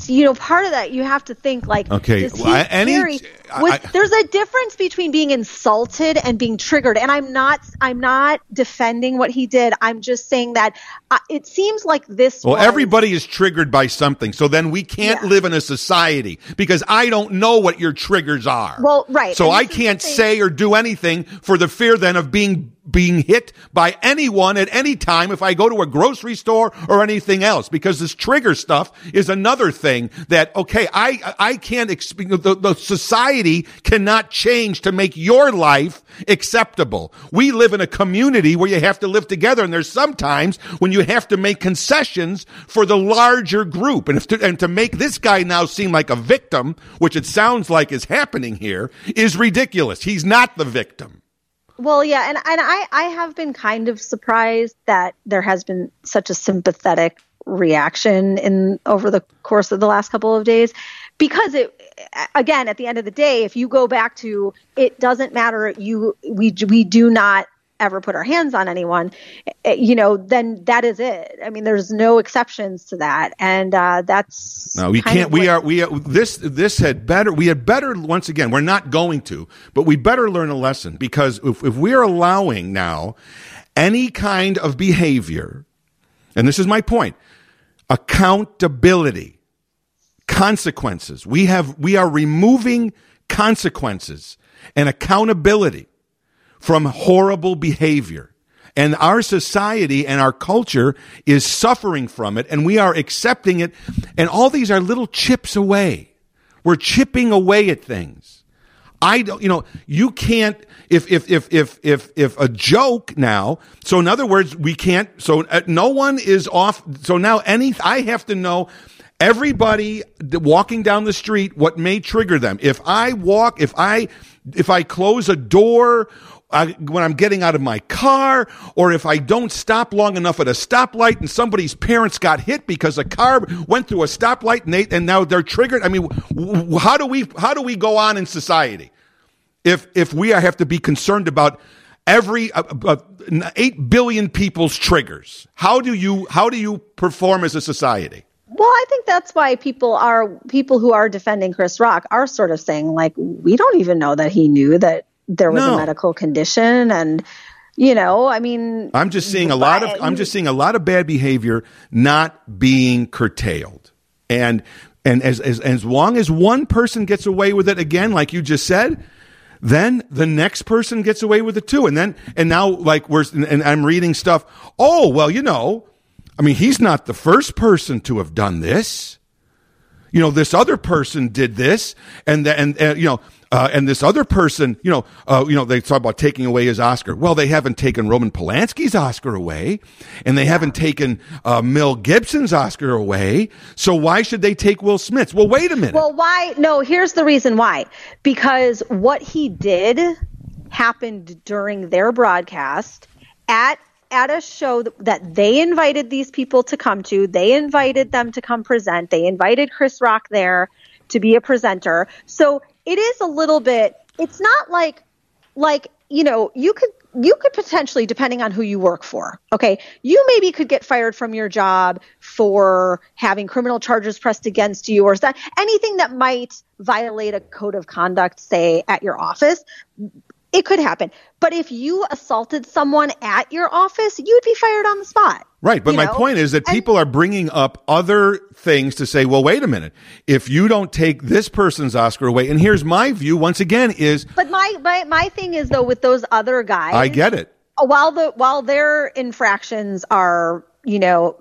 You know, part of that you have to think like, Okay, well, any- was- I- there's a difference between being insulted and being triggered, and I'm not, I'm not defending what he did. I'm just saying that uh, it seems like this. Well, was- everybody is triggered by something. So then we can't Yeah. live in a society because I don't know what your triggers are. Well, right. So And I this is the can't say or do anything for the fear then of being being hit by anyone at any time if I go to a grocery store or anything else because this trigger stuff is another thing that okay I I can't exp- the, the society cannot change to make your life acceptable. We live in a community where you have to live together and there's sometimes when you have to make concessions for the larger group and to, and to make this guy now seem like a victim, which it sounds like is happening here, is ridiculous. He's not the victim. Well, yeah, and and I I have been kind of surprised that there has been such a sympathetic reaction in over the course of the last couple of days because it again at the end of the day if you go back to it doesn't matter you we we do not ever put our hands on anyone eh, you know then that is it i mean there's no exceptions to that and uh that's No, we can't. We are. We are, this. This had better. We had better. Once again, we're not going to, but we better learn a lesson because if if we are allowing now any kind of behavior, and this is my point, accountability, consequences. We have. We are removing consequences and accountability from horrible behavior. And our society and our culture is suffering from it, and we are accepting it. And all these are little chips away. We're chipping away at things. I don't, you know, you can't, if, if, if, if, if, if a joke now, so in other words, we can't, so uh, no one is off, so now any, I have to know everybody walking down the street what may trigger them. If I walk, if I, if I close a door, I, when I'm getting out of my car, or if I don't stop long enough at a stoplight and somebody's parents got hit because a car went through a stoplight and they, and now they're triggered. I mean, how do we, how do we go on in society? if if we have to be concerned about every uh, uh, 8 billion people's triggers how do you how do you perform as a society well, I think that's why people are people who are defending Chris Rock are sort of saying like we don't even know that he knew that there was No. a medical condition and you know, I mean I'm just seeing a lot of I'm just seeing a lot of bad behavior not being curtailed. And and as as as long as one person gets away with it again like you just said, then the next person gets away with it too. And then and now like we're and I'm reading stuff, "Oh, well, you know, I mean, he's not the first person to have done this." you know this other person did this and the, and, and you know uh, and this other person you know uh, you know they talk about taking away his oscar well they haven't taken roman polanski's oscar away and they haven't taken uh, mel gibson's oscar away so why should they take will smith's well wait a minute Well, why? No, here's the reason why. Because what he did happened during their broadcast at at a show that, they invited these people to come to. They invited them to come present. They invited Chris Rock there to be a presenter. So it is a little bit. It's not like like you know you could you could potentially depending on who you work for okay you maybe could get fired from your job for having criminal charges pressed against you or that anything that might violate a code of conduct say at your office it could happen but if you assaulted someone at your office you'd be fired on the spot Right, but you my know? point is that And- people are bringing up other things to say, well, wait a minute. If you don't take this person's Oscar away, and here's my view once again is but my, my my thing is though with those other guys I get it. while the while their infractions are you know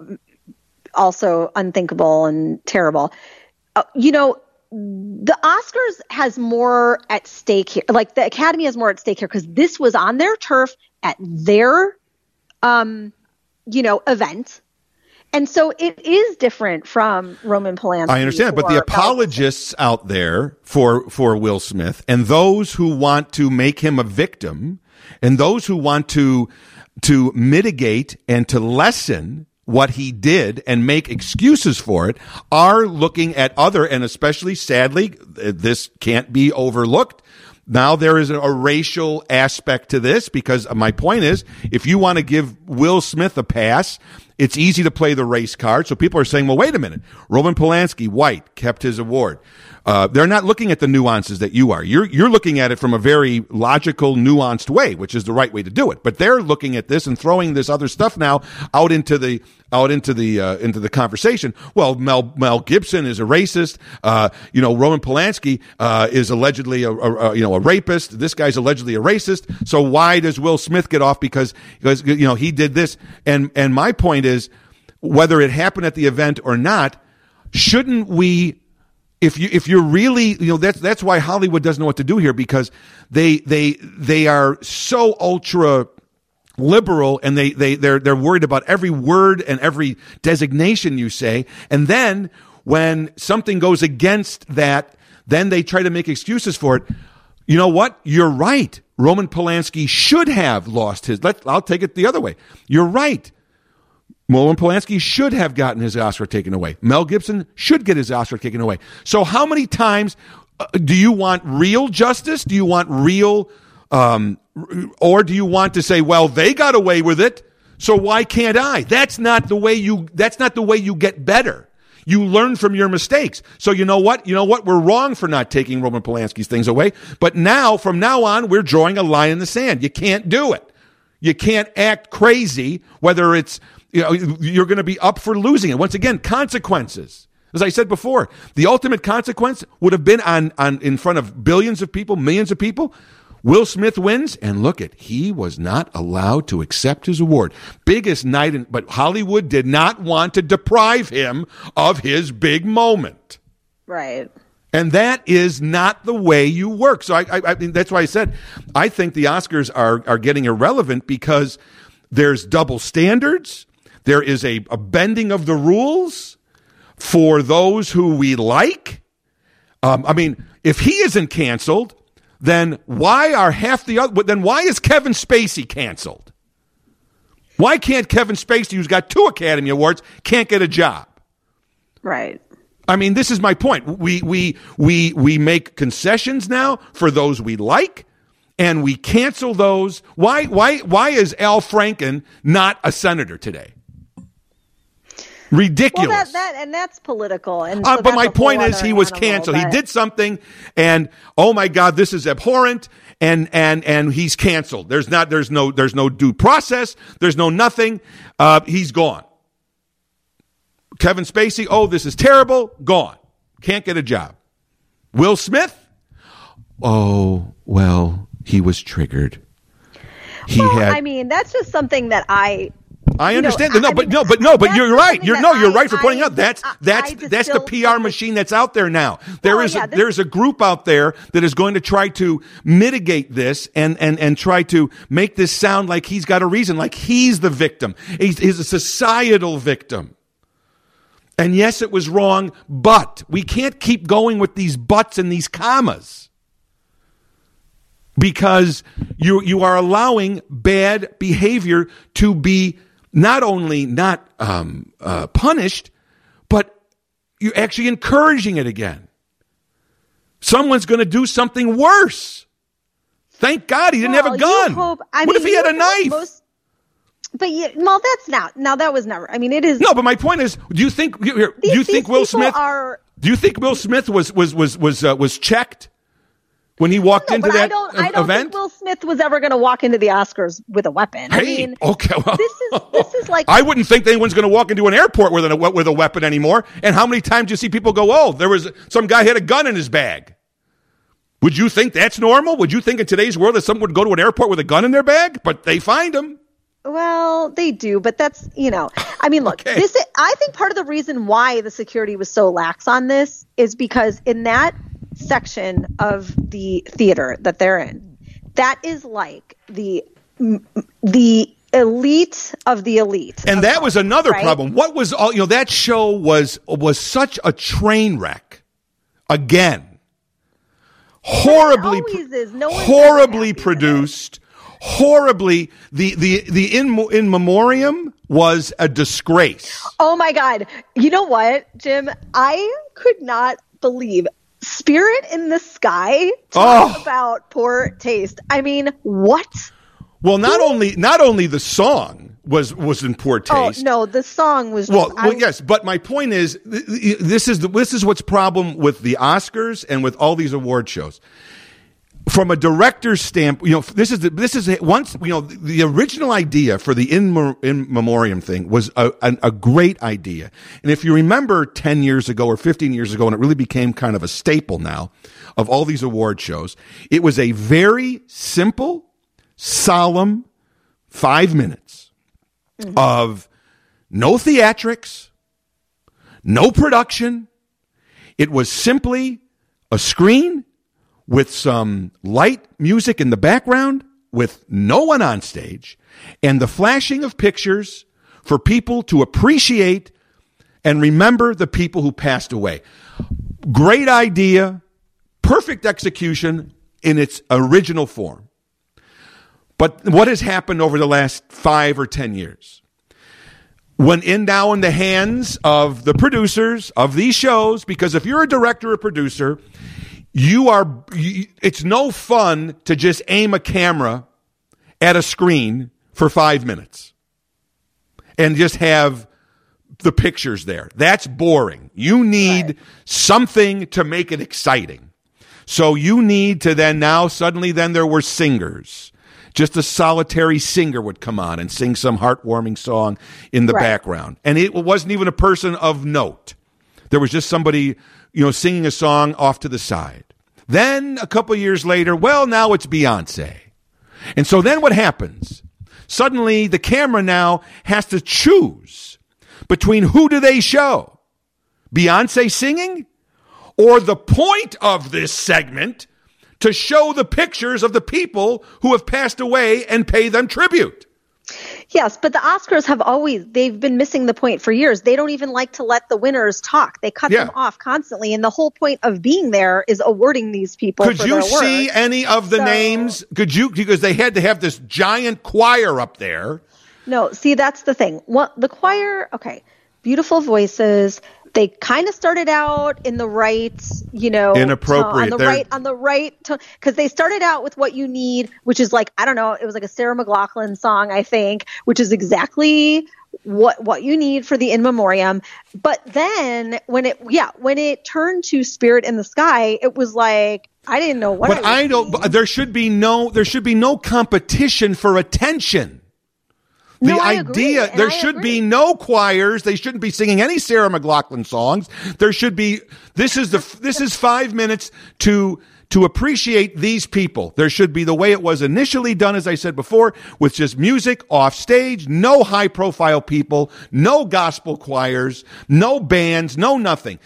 also unthinkable and terrible uh, you know the oscars has more at stake here. Like the academy has more at stake here because this was on their turf at their um you know event. And so it is different from roman polanski I understand, but the apologists out there for for Will Smith and those who want to make him a victim and those who want to to mitigate and to lessen what he did and make excuses for it are looking at other and especially sadly this can't be overlooked. Now there is a, racial aspect to this because my point is if you want to give Will Smith a pass it's easy to play the race card. So people are saying, well, wait a minute. Roman Polanski, white, kept his award. Uh, they're not looking at the nuances that you are. You're, you're looking at it from a very logical, nuanced way, which is the right way to do it. But they're looking at this and throwing this other stuff now out into the, out into the, uh, into the conversation. Well, Mel, Mel Gibson is a racist. Uh, you know, Roman Polanski, uh, is allegedly a, a, a, you know, a rapist. This guy's allegedly a racist. So why does Will Smith get off? Because, because, you know, he did this. And, and my point is, whether it happened at the event or not, shouldn't we if you if you're really you know that's that's why Hollywood doesn't know what to do here because they they they are so ultra liberal and they they they're they're worried about every word and every designation you say. And then when something goes against that then they try to make excuses for it. You know what? You're right. Roman Polanski should have lost his let I'll take it the other way. You're right Roman Polanski should have gotten his Oscar taken away. Mel Gibson should get his Oscar taken away. So, how many times uh, do you want real justice? Do you want real, um, or do you want to say, well, they got away with it, so why can't I? That's not the way you. That's not the way you get better. You learn from your mistakes. So you know what? You know what? We're wrong for not taking Roman Polanski's things away. But now, from now on, we're drawing a line in the sand. You can't do it. You can't act crazy, whether it's, you know, you're going to be up for losing it. Once again, consequences. As I said before, the ultimate consequence would have been on, on in front of billions of people, millions of people. Will Smith wins, and look at he was not allowed to accept his award. Biggest night, in, but Hollywood did not want to deprive him of his big moment. right And that is not the way you work. So I, I, I mean, that's why I said I think the Oscars are are getting irrelevant because there's double standards. There is a, a bending of the rules for those who we like. Um, I mean, if he isn't canceled, then why are half the other? Then why is Kevin Spacey canceled? Why can't Kevin Spacey, who's got two Academy Awards, can't get a job? right I mean, this is my point. We we we we make concessions now for those we like, and we cancel those. Why, why, why is Al Franken not a senator today? Ridiculous. Well, that, that and that's political. And uh, so but my point is, he was canceled. He did something, and oh my God, this is abhorrent, and and and he's canceled. There's not, there's no, there's no due process. There's no nothing. Uh, he's gone. Kevin Spacey, oh, this is terrible. Gone. Can't get a job. Will Smith, oh well, he was triggered. He Well, had. I mean, that's just something that I. I you know, understand. No, I but mean, no, but no, but you're right. You're no, you're I- right for pointing I- out that's that's that's the PR machine that's out there now. There Well, is yeah, a, this- there's a group out there that is going to try to mitigate this and and and try to make this sound like he's got a reason, like he's the victim. He's, he's a societal victim. And yes, it was wrong, but we can't keep going with these buts and these commas because you you are allowing bad behavior to be not only not um, uh, punished, but you're actually encouraging it again. Someone's going to do something worse. Thank God he didn't have a gun. hope- I what mean, if he had a knife? most- but you, well, that's not. Now that was never. I mean, it is. no, but my point is, do you think here? do you think Will Smith are. do you think Will Smith was was was was uh, was checked when he walked No, into but I that don't. I don't event? think Will Smith was ever going to walk into the Oscars with a weapon. I mean, okay, well, this is this is like I wouldn't think anyone's going to walk into an airport with a with a weapon anymore. And how many times do you see people go, "Oh, there was some guy had a gun in his bag"? Would you think that's normal? Would you think in today's world that someone would go to an airport with a gun in their bag? But they find him. Well, they do, but that's you know, I mean, look, Okay. this. I think part of the reason why the security was so lax on this is because in that section of the theater that they're in, that is like the the elite of the elite. And that was another right? problem. What was all you know? That show was was such a train wreck. Again, horribly. No horribly produced. Horribly, the the the in in memoriam was a disgrace. Oh my God. You know what, Jim? I could not believe Spirit in the Sky talk Oh. about poor taste. I mean, what? Well, not only not only the song was was in poor oh, taste. Oh no, the song was Well, just, I- well, yes, but my point is, th- th- this is the, this is what's problem with the Oscars and with all these award shows. From a director's stamp, you know, this is the, this is once you know the, the original idea for the in, in memoriam thing was a, a, a great idea, and if you remember ten years ago or fifteen years ago, and it really became kind of a staple now of all these award shows, it was a very simple, solemn five minutes mm-hmm. of no theatrics, no production. It was simply a screen with some light music in the background, with no one on stage, and the flashing of pictures for people to appreciate and remember the people who passed away. Great idea, perfect execution in its original form. But what has happened over the last five or ten years? When in now in the hands of the producers of these shows, because if you're a director or producer, you are, you, it's no fun to just aim a camera at a screen for five minutes and just have the pictures there. That's boring. You need Right. something to make it exciting. So you need to then now suddenly then there were singers. Just a solitary singer would come on and sing some heartwarming song in the Right. background. And it wasn't even a person of note. There was just somebody, you know, singing a song off to the side. Then a couple years later, well, now it's Beyonce. And so then what happens? Suddenly the camera now has to choose between who do they show? Beyonce singing or the point of this segment to show the pictures of the people who have passed away and pay them tribute. Yes, but the Oscars have always they've been missing the point for years. They don't even like to let the winners talk. They cut Yeah. them off constantly, and the whole point of being there is awarding these people. Could for you their work. see any of the So- names? Could you because they had to have this giant choir up there. No, see that's the thing. What the choir? Okay, beautiful voices, they kind of started out in the right, you know, Inappropriate. on the They're- right, on the right, because they started out with what you need, which is like I don't know, it was like a Sarah McLachlan song, I think, which is exactly what what you need for the in memoriam. But then when it, yeah, when it turned to Spirit in the Sky, it was like I didn't know what. But I, I don't. but There should be no. There should be no competition for attention. The No, idea there should be no choirs. They shouldn't be singing any Sarah McLachlan songs. There should be. This is the. This is five minutes to to appreciate these people. There should be the way it was initially done, as I said before, with just music off stage, no high profile people, no gospel choirs, no bands, no nothing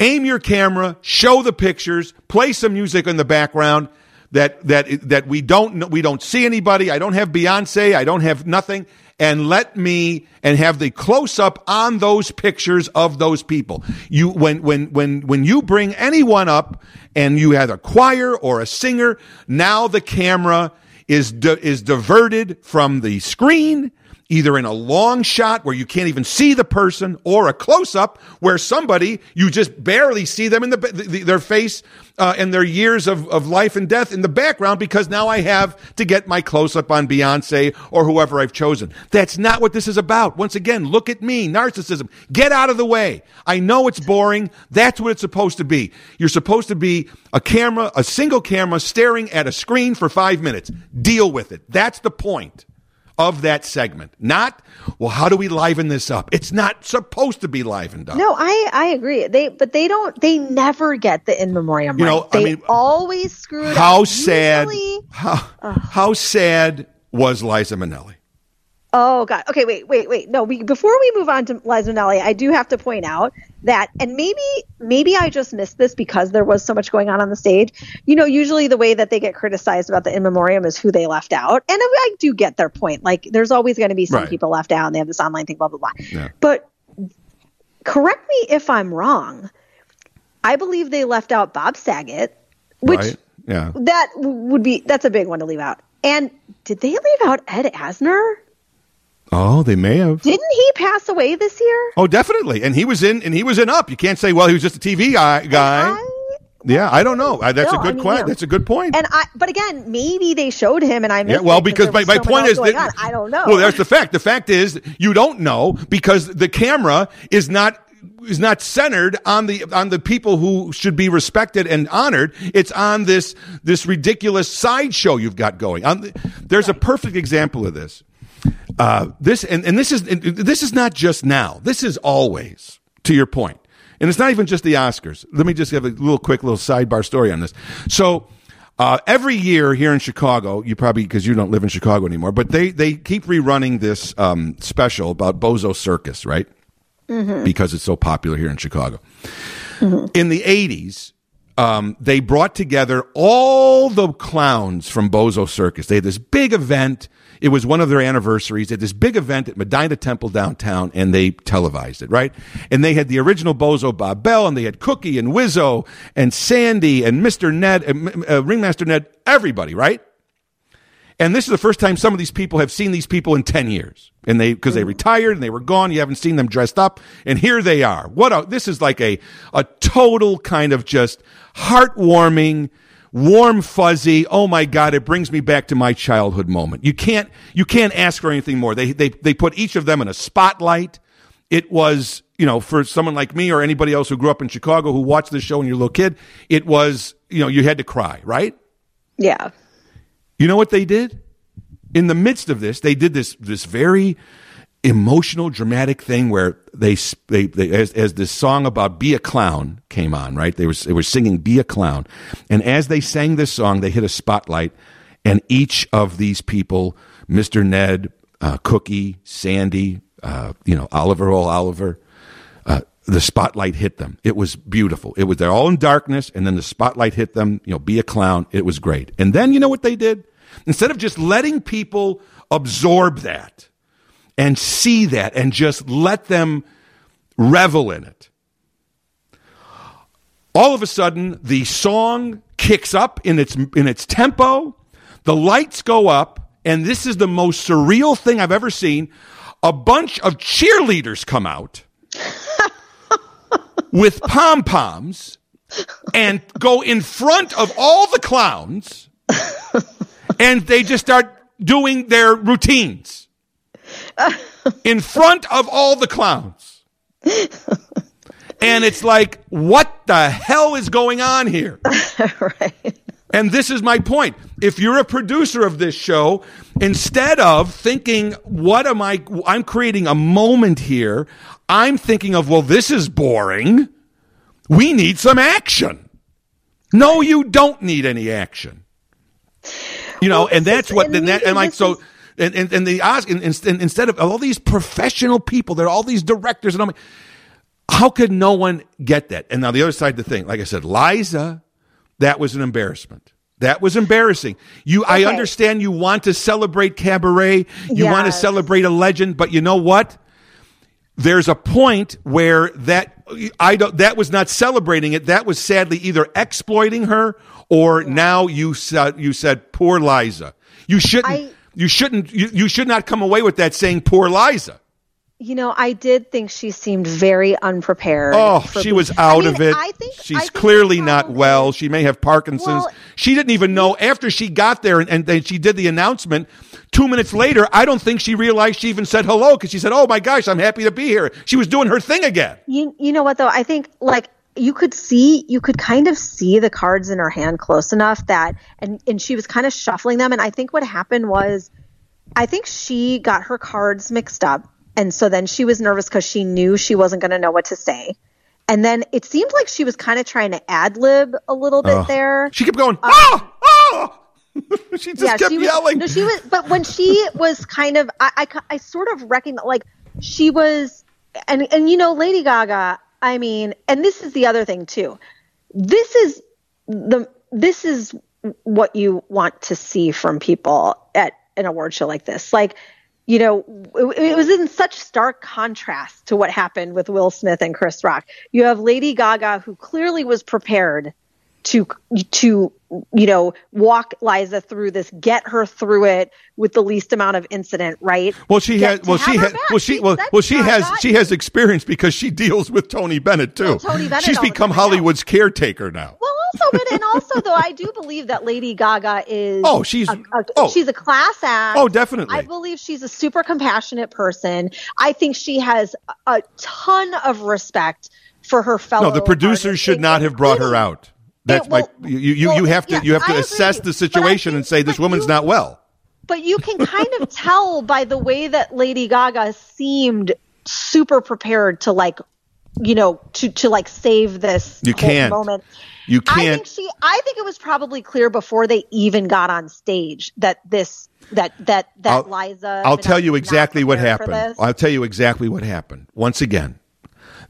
aim your camera, show the pictures, play some music in the background that that that we don't we don't see anybody. I don't have Beyonce. I don't have nothing. And let me and have the close up on those pictures of those people. You when when when when you bring anyone up and you have a choir or a singer, now the camera is di- is diverted from the screen either in a long shot where you can't even see the person or a close up where somebody you just barely see them in the, the their face uh, and their years of, of life and death in the background because now I have to get my close up on Beyonce or whoever I've chosen. That's not what this is about. Once again, look at me, narcissism. Get out of the way. I know it's boring. That's what it's supposed to be. You're supposed to be a camera, a single camera staring at a screen for five minutes. Deal with it. That's the point of that segment. Not, well, how do we liven this up? It's not supposed to be livened up. No, I I agree. They but they don't. They never get the in memoriam You right. know, I they mean, always screw it How up. sad, Usually- how, how sad was Liza Minnelli? Oh God. Okay. Wait. Wait. Wait. No. We before we move on to Liza Minnelli, I do have to point out that, and maybe maybe I just missed this because there was so much going on on the stage. You know, usually the way that they get criticized about the in memoriam is who they left out, and I do get their point. Like, there's always going to be some Right. people left out, and they have this online thing, blah blah blah. Yeah. But correct me if I'm wrong. I believe they left out Bob Saget, which right? Yeah. that would be that's a big one to leave out. And did they leave out Ed Asner? Oh, they may have. Didn't he pass away this year? Oh, definitely. And he was in, and he was in Up. You can't say, well, he was just a TV guy. guy. I- yeah, I don't know. That's No, a I good mean, question. That's a good point. and I, but again, maybe they showed him, and I missed Yeah, well, because my, my point is that on. I don't know. Well, that's the fact. The fact is you don't know because the camera is not is not centered on the on the people who should be respected and honored. It's on this this ridiculous sideshow you've got going. On the, there's a perfect example of this. Uh, this and, and this is and this is not just now. This is always to your. And it's not even just the Oscars. Let me just give a little quick little sidebar story on this. So uh, every year here in Chicago, you probably because you don't live in Chicago anymore, but they they keep rerunning this um, special about Bozo Circus, right? Because it's so popular here in Chicago. In the '80s, um, they brought together all the clowns from Bozo Circus. They had this big event. It was one of their anniversaries. at this big event at Medinah Temple downtown, and they televised it, right? And they had the original Bozo Bob Bell, and they had Cooky and Wizzo and Sandy and Mr. Ned, uh, uh, Ringmaster Ned, everybody, right? And this is the first time some of these people have seen these people in 10 years. And they, because they retired and they were gone, you haven't seen them dressed up. And here they are. What a, this is like a, a total kind of just heartwarming, warm, fuzzy. Oh my God, it brings me back to my childhood moment. You can't, you can't ask for anything more. They, they, they put each of them in a spotlight. It was, you know, for someone like me or anybody else who grew up in Chicago who watched this show when you're a little kid, it was, you know, you had to cry, right? yeah. You know what they did? In the midst of this, they did this this very emotional, dramatic thing where they they, they as, as this song about "Be a Clown" came on, right? They were they were singing "Be a Clown," and as they sang this song, they hit a spotlight, and each of these people, Mister Ned, uh, Cooky, Sandy, uh, you know Oliver, oh Oliver, uh, the spotlight hit them. It was beautiful. It was they're all in darkness, and then the spotlight hit them. You know, be a clown. It was great. And then you know what they did? Instead of just letting people absorb that and see that and just let them revel in it, all of a sudden the song kicks up in its in its tempo. The lights go up, and this is the most surreal thing I've ever seen. A bunch of cheerleaders come out [LAUGHS] with pom poms and go in front of all the clowns [LAUGHS] and they just start doing their routines [LAUGHS] in front of all the clowns. And it's like, what the hell is going on here? [LAUGHS] right. And this is my point. If you're a producer of this show, instead of thinking, what am I, I'm creating a moment here, I'm thinking of, well, this is boring. We need some action. No, you don't need any action. You know, Well, and that's what, and and, that, and like, so, is- and, and, and the Oscar, and, and, instead of all these professional people, there are all these directors and all, how could no one get that? And now the other side of the thing, like I said, Liza, that was an embarrassment. That was embarrassing. You, I understand you want to celebrate cabaret. You want to celebrate a legend, but you know what? There's a point where that I don't. That was not celebrating it. That was sadly either exploiting her or now you said you said poor Liza. You shouldn't. I- you shouldn't. You, you should not come away with that saying poor Liza. You know, I did think she seemed very unprepared. Oh, she was I out mean, of it. I think I She's think clearly not well. She may have Parkinson's. Well- she didn't even know after she got there and, and then she did the announcement. Two minutes later, I don't think she realized she even said hello because she said, "Oh my gosh, I'm happy to be here." She was doing her thing again. You you know what though? I think like you could see you could kind of see the cards in her hand close enough that and and she was kind of shuffling them and I think what happened was I think she got her cards mixed up and so then she was nervous cuz she knew she wasn't going to know what to say. And then it seemed like she was kind of trying to ad lib a little bit there. She kept going, "Oh, oh!" [LAUGHS] she just kept Uh, she was, yelling. No, she was, but when she was kind of, I, I, I sort of recognize, like, she was, and, and, you know, Lady Gaga, I mean, and this is the other thing too. This is the, this is what you want to see from people at an award show like this. Like, you know, it, it was in such stark contrast to what happened with Will Smith and Chris Rock. You have Lady Gaga, who clearly was prepared to to you know walk Liza through this, get her through it with the least amount of incident, right? well, she Get- has. Well, she has. Well, she. Well, well, she has. She has experience because she deals with Tony Bennett too. Well, Tony Bennett She's become. Hollywood's caretaker now. Well, also, but and also though, I do believe that Lady Gaga is Oh, she's- a, a- oh. she's a class act. Oh, definitely. I believe she's a super compassionate person. I think she has a- a ton of respect for her fellow. No, the producers artists, should not have brought her out. That's It- well, my. You you, well, you have to yeah, you have to I agree. assess the situation and say this woman's you- not well. But you can kind of tell by the way that Lady Gaga seemed super prepared to like, you know, to to like save this You can't. moment. You can't. I think she. I think it was probably clear before they even got on stage that this that that that I'll- Liza. I'll tell you exactly what happened. I'll tell you exactly what happened. Once again,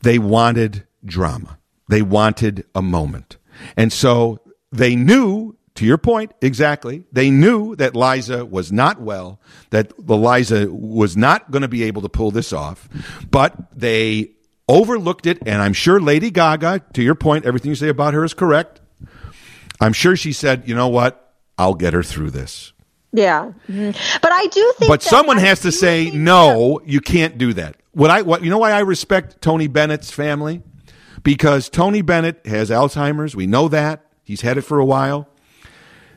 they wanted drama. They wanted a moment. And so they knew, to your point, exactly, they knew that Liza was not well, that the Liza was not going to be able to pull this off, but they overlooked it. And I'm sure Lady Gaga, to your point, everything you say about her is correct. I'm sure she said, you know what? I'll get her through this. Yeah, Mhm. but I do think. But that- someone I has to say no. You can't do that. What I what you know why I respect Tony Bennett's family because Tony Bennett has Alzheimer's. We know that he's had it for a while.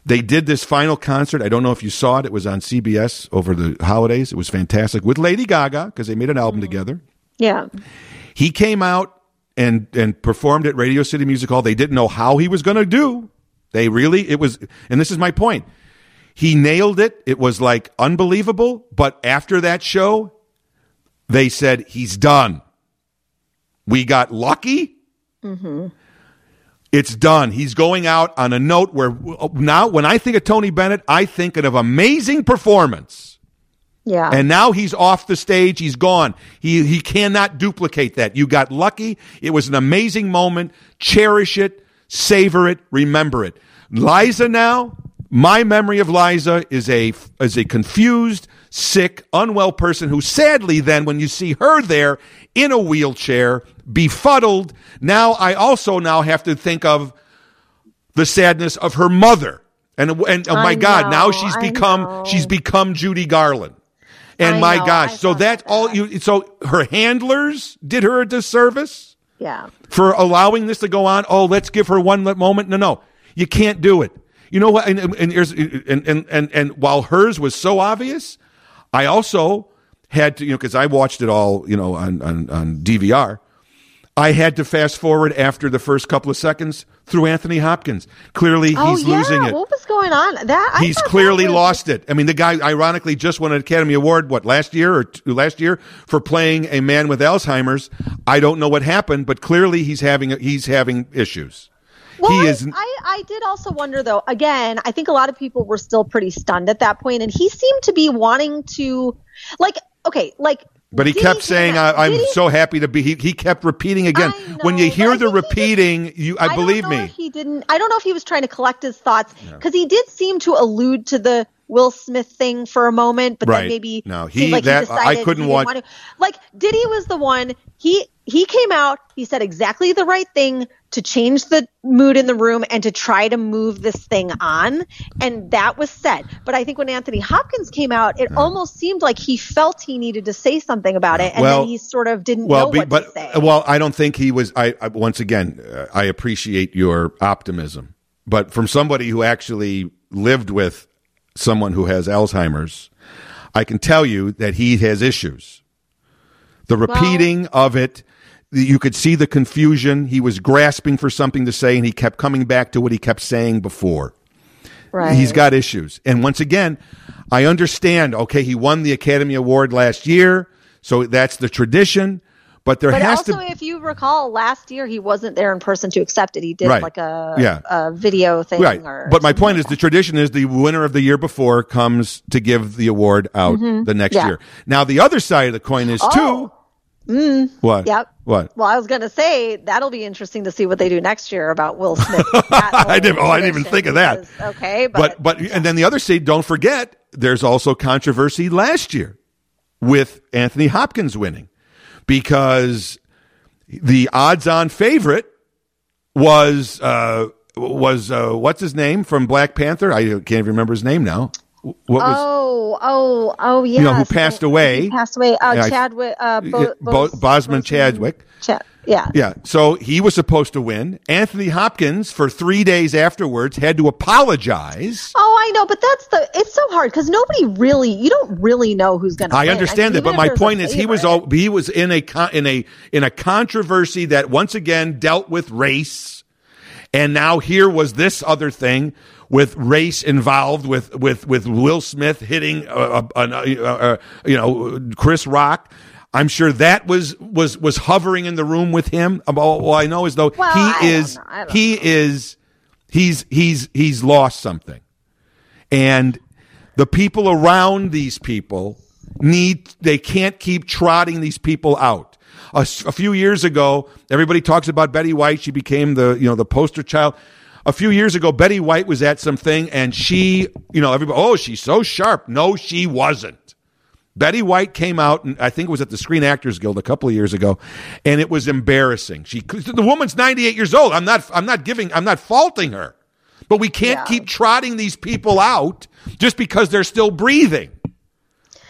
They did this final concert. I don't know if you saw it. It was on CBS over the holidays. It was fantastic with Lady Gaga because they made an album mm-hmm. together. Yeah, He came out and and performed at Radio City Music Hall. They didn't know how he was going to do. They really it was and this is my point. He nailed it. It was like unbelievable, but after that show, they said he's done. We got lucky. Mm-hmm. It's done. He's going out on a note where uh, now when I think of Tony Bennett, I think of amazing performance. yeah. And now he's off the stage. He's gone. He, he cannot duplicate that. You got lucky. It was an amazing moment. Cherish it, savor it, remember it. Liza now, my memory of Liza is a, is a confused, sick, unwell person who sadly then when you see her there in a wheelchair, befuddled, now I also now have to think of the sadness of her mother. And, and oh my I God, now she's I become, know. she's become Judy Garland. And I my know, gosh, I so that's that. all you, so her handlers did her a disservice. Yeah. for allowing this to go on. Oh, let's give her one moment. No, no, you can't do it. You know what? And and and, and, and, and, and while hers was so obvious, I also had to, you know, because I watched it all, you know, on, on, on DVR. I had to fast forward after the first couple of seconds through Anthony Hopkins. Clearly, Oh he's yeah. losing it. What was going on? That I He's that clearly was- lost it. I mean, the guy ironically just won an Academy Award, what, last year or two, last year for playing a man with Alzheimer's. I don't know what happened, but clearly he's having, he's having issues. Well, he I, is, I, I did also wonder though. Again, I think a lot of people were still pretty stunned at that point, and he seemed to be wanting to, like, okay, like. but he did kept came saying, I, I'm he- so happy to be, he, he kept repeating again. Know, when you hear the he repeating, you, I, don't believe know me. if he didn't. I don't know if he was trying to collect his thoughts because he did seem to allude to the Will Smith thing for a moment, but Right. then maybe No, he- like that- he I decided couldn't he watch- want to. Like Diddy was the one. He he came out. He said exactly the right thing to change the mood in the room and to try to move this thing on, and that was said. But I think when Anthony Hopkins came out, it almost seemed like he felt he needed to say something about it, and Well- then he sort of didn't well, know what but to say. well, I don't think he was. I, I once again, uh, I appreciate your optimism, but from somebody who actually lived with someone who has Alzheimer's, I can tell you that he has issues. The repeating of it, you could see the confusion. He was grasping for something to say, and he kept coming back to what he kept saying before. right. He's got issues. And once again, I understand, okay, he won the Academy Award last year, so that's the tradition, but there But has also, to Also, if you recall, last year he wasn't there in person to accept it. He did Right. like a, Yeah. a video thing. Right. Or But my point like is the tradition is the winner of the year before comes to give the award out the next Mm-hmm. Yeah. year. Now the other side of the coin is too Oh. what? Yep. What? Well, I was going to say that'll be interesting to see what they do next year about Will Smith. [LAUGHS] I didn't- oh, I didn't even think of that. Okay, but, But but and then the other side, don't forget, there's also controversy last year with Anthony Hopkins winning because the odds-on favorite was uh, was uh, what's his name from Black Panther? I can't even remember his name now. What was oh, oh, oh, yeah. know, who passed away. He passed away. Uh, Yeah, Chadwick. Uh, Bo- Bo- Boseman Chadwick. Cha- yeah. Yeah. So he was supposed to win. Anthony Hopkins, for three days afterwards, had to apologize. Oh, I know, but that's the. It's so hard because nobody really. You don't really know who's going to. I understand that, but my point is, he was all, he was in a in a in a controversy that once again dealt with race, and now here was this other thing with race involved with with with Will Smith hitting uh, uh, uh, you know Chris Rock. I'm sure that was was was hovering in the room with him. All, I know is though Well, he don't is know. He is he's he's he's lost something and the people around these people need they can't keep trotting these people out A few years ago everybody talks about betty white she became the you know the poster child a few years ago betty white was at something and she you know everybody oh she's so sharp no she wasn't Betty White came out, and I think it was at the Screen Actors Guild a couple of years ago, and it was embarrassing. She, the woman's ninety eight years old. I'm not, I'm not giving, I'm not faulting her, but we can't Yeah. keep trotting these people out just because they're still breathing,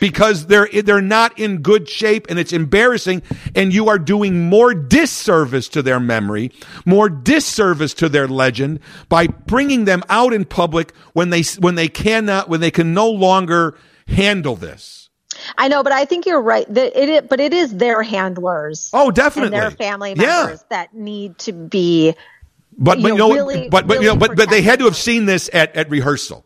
because they're they're not in good shape, and it's embarrassing. And you are doing more disservice to their memory, more disservice to their legend by bringing them out in public when they when they cannot, when they can no longer handle this. I know, but I think you're right. That it, is, but it is their handlers. Oh, and definitely. their family Yeah. members that need to be. But you but know, no, really- but but you know, but but they had to have seen this at at rehearsal,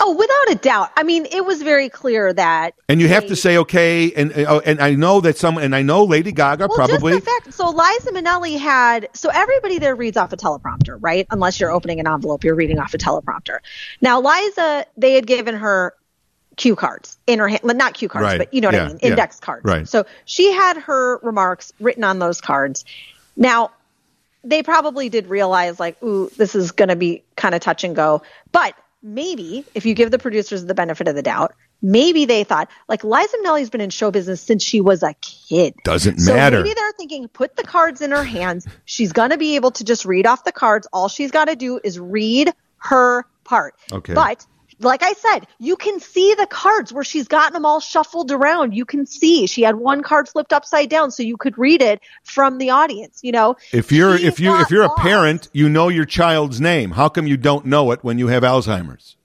Oh, without a doubt. I mean, it was very clear that. and you have they- to say okay. And uh, and I know that some, and I know Lady Gaga Well, probably. just the fact. So Liza Minnelli had. So everybody there reads off a teleprompter, right? Unless you're opening an envelope, you're reading off a teleprompter. Now, Liza, they had given her cue cards in her hand, not cue cards, Right. but you know what Yeah, I mean, yeah. index cards. Right. So she had her remarks written on those cards. Now, they probably did realize like, ooh, this is going to be kind of touch and go. But maybe if you give the producers the benefit of the doubt, maybe they thought like Liza Minnelli's been in show business since she was a kid. Doesn't so matter. maybe they're thinking, put the cards in her hands. She's going to be able to just read off the cards. All she's got to do is read her part. Okay. But like I said, you can see the cards where she's gotten them all shuffled around. You can see she had one card flipped upside down so you could read it from the audience, you know. If you're She if you if you're a parent, you know your child's name. How come you don't know it when you have Alzheimer's?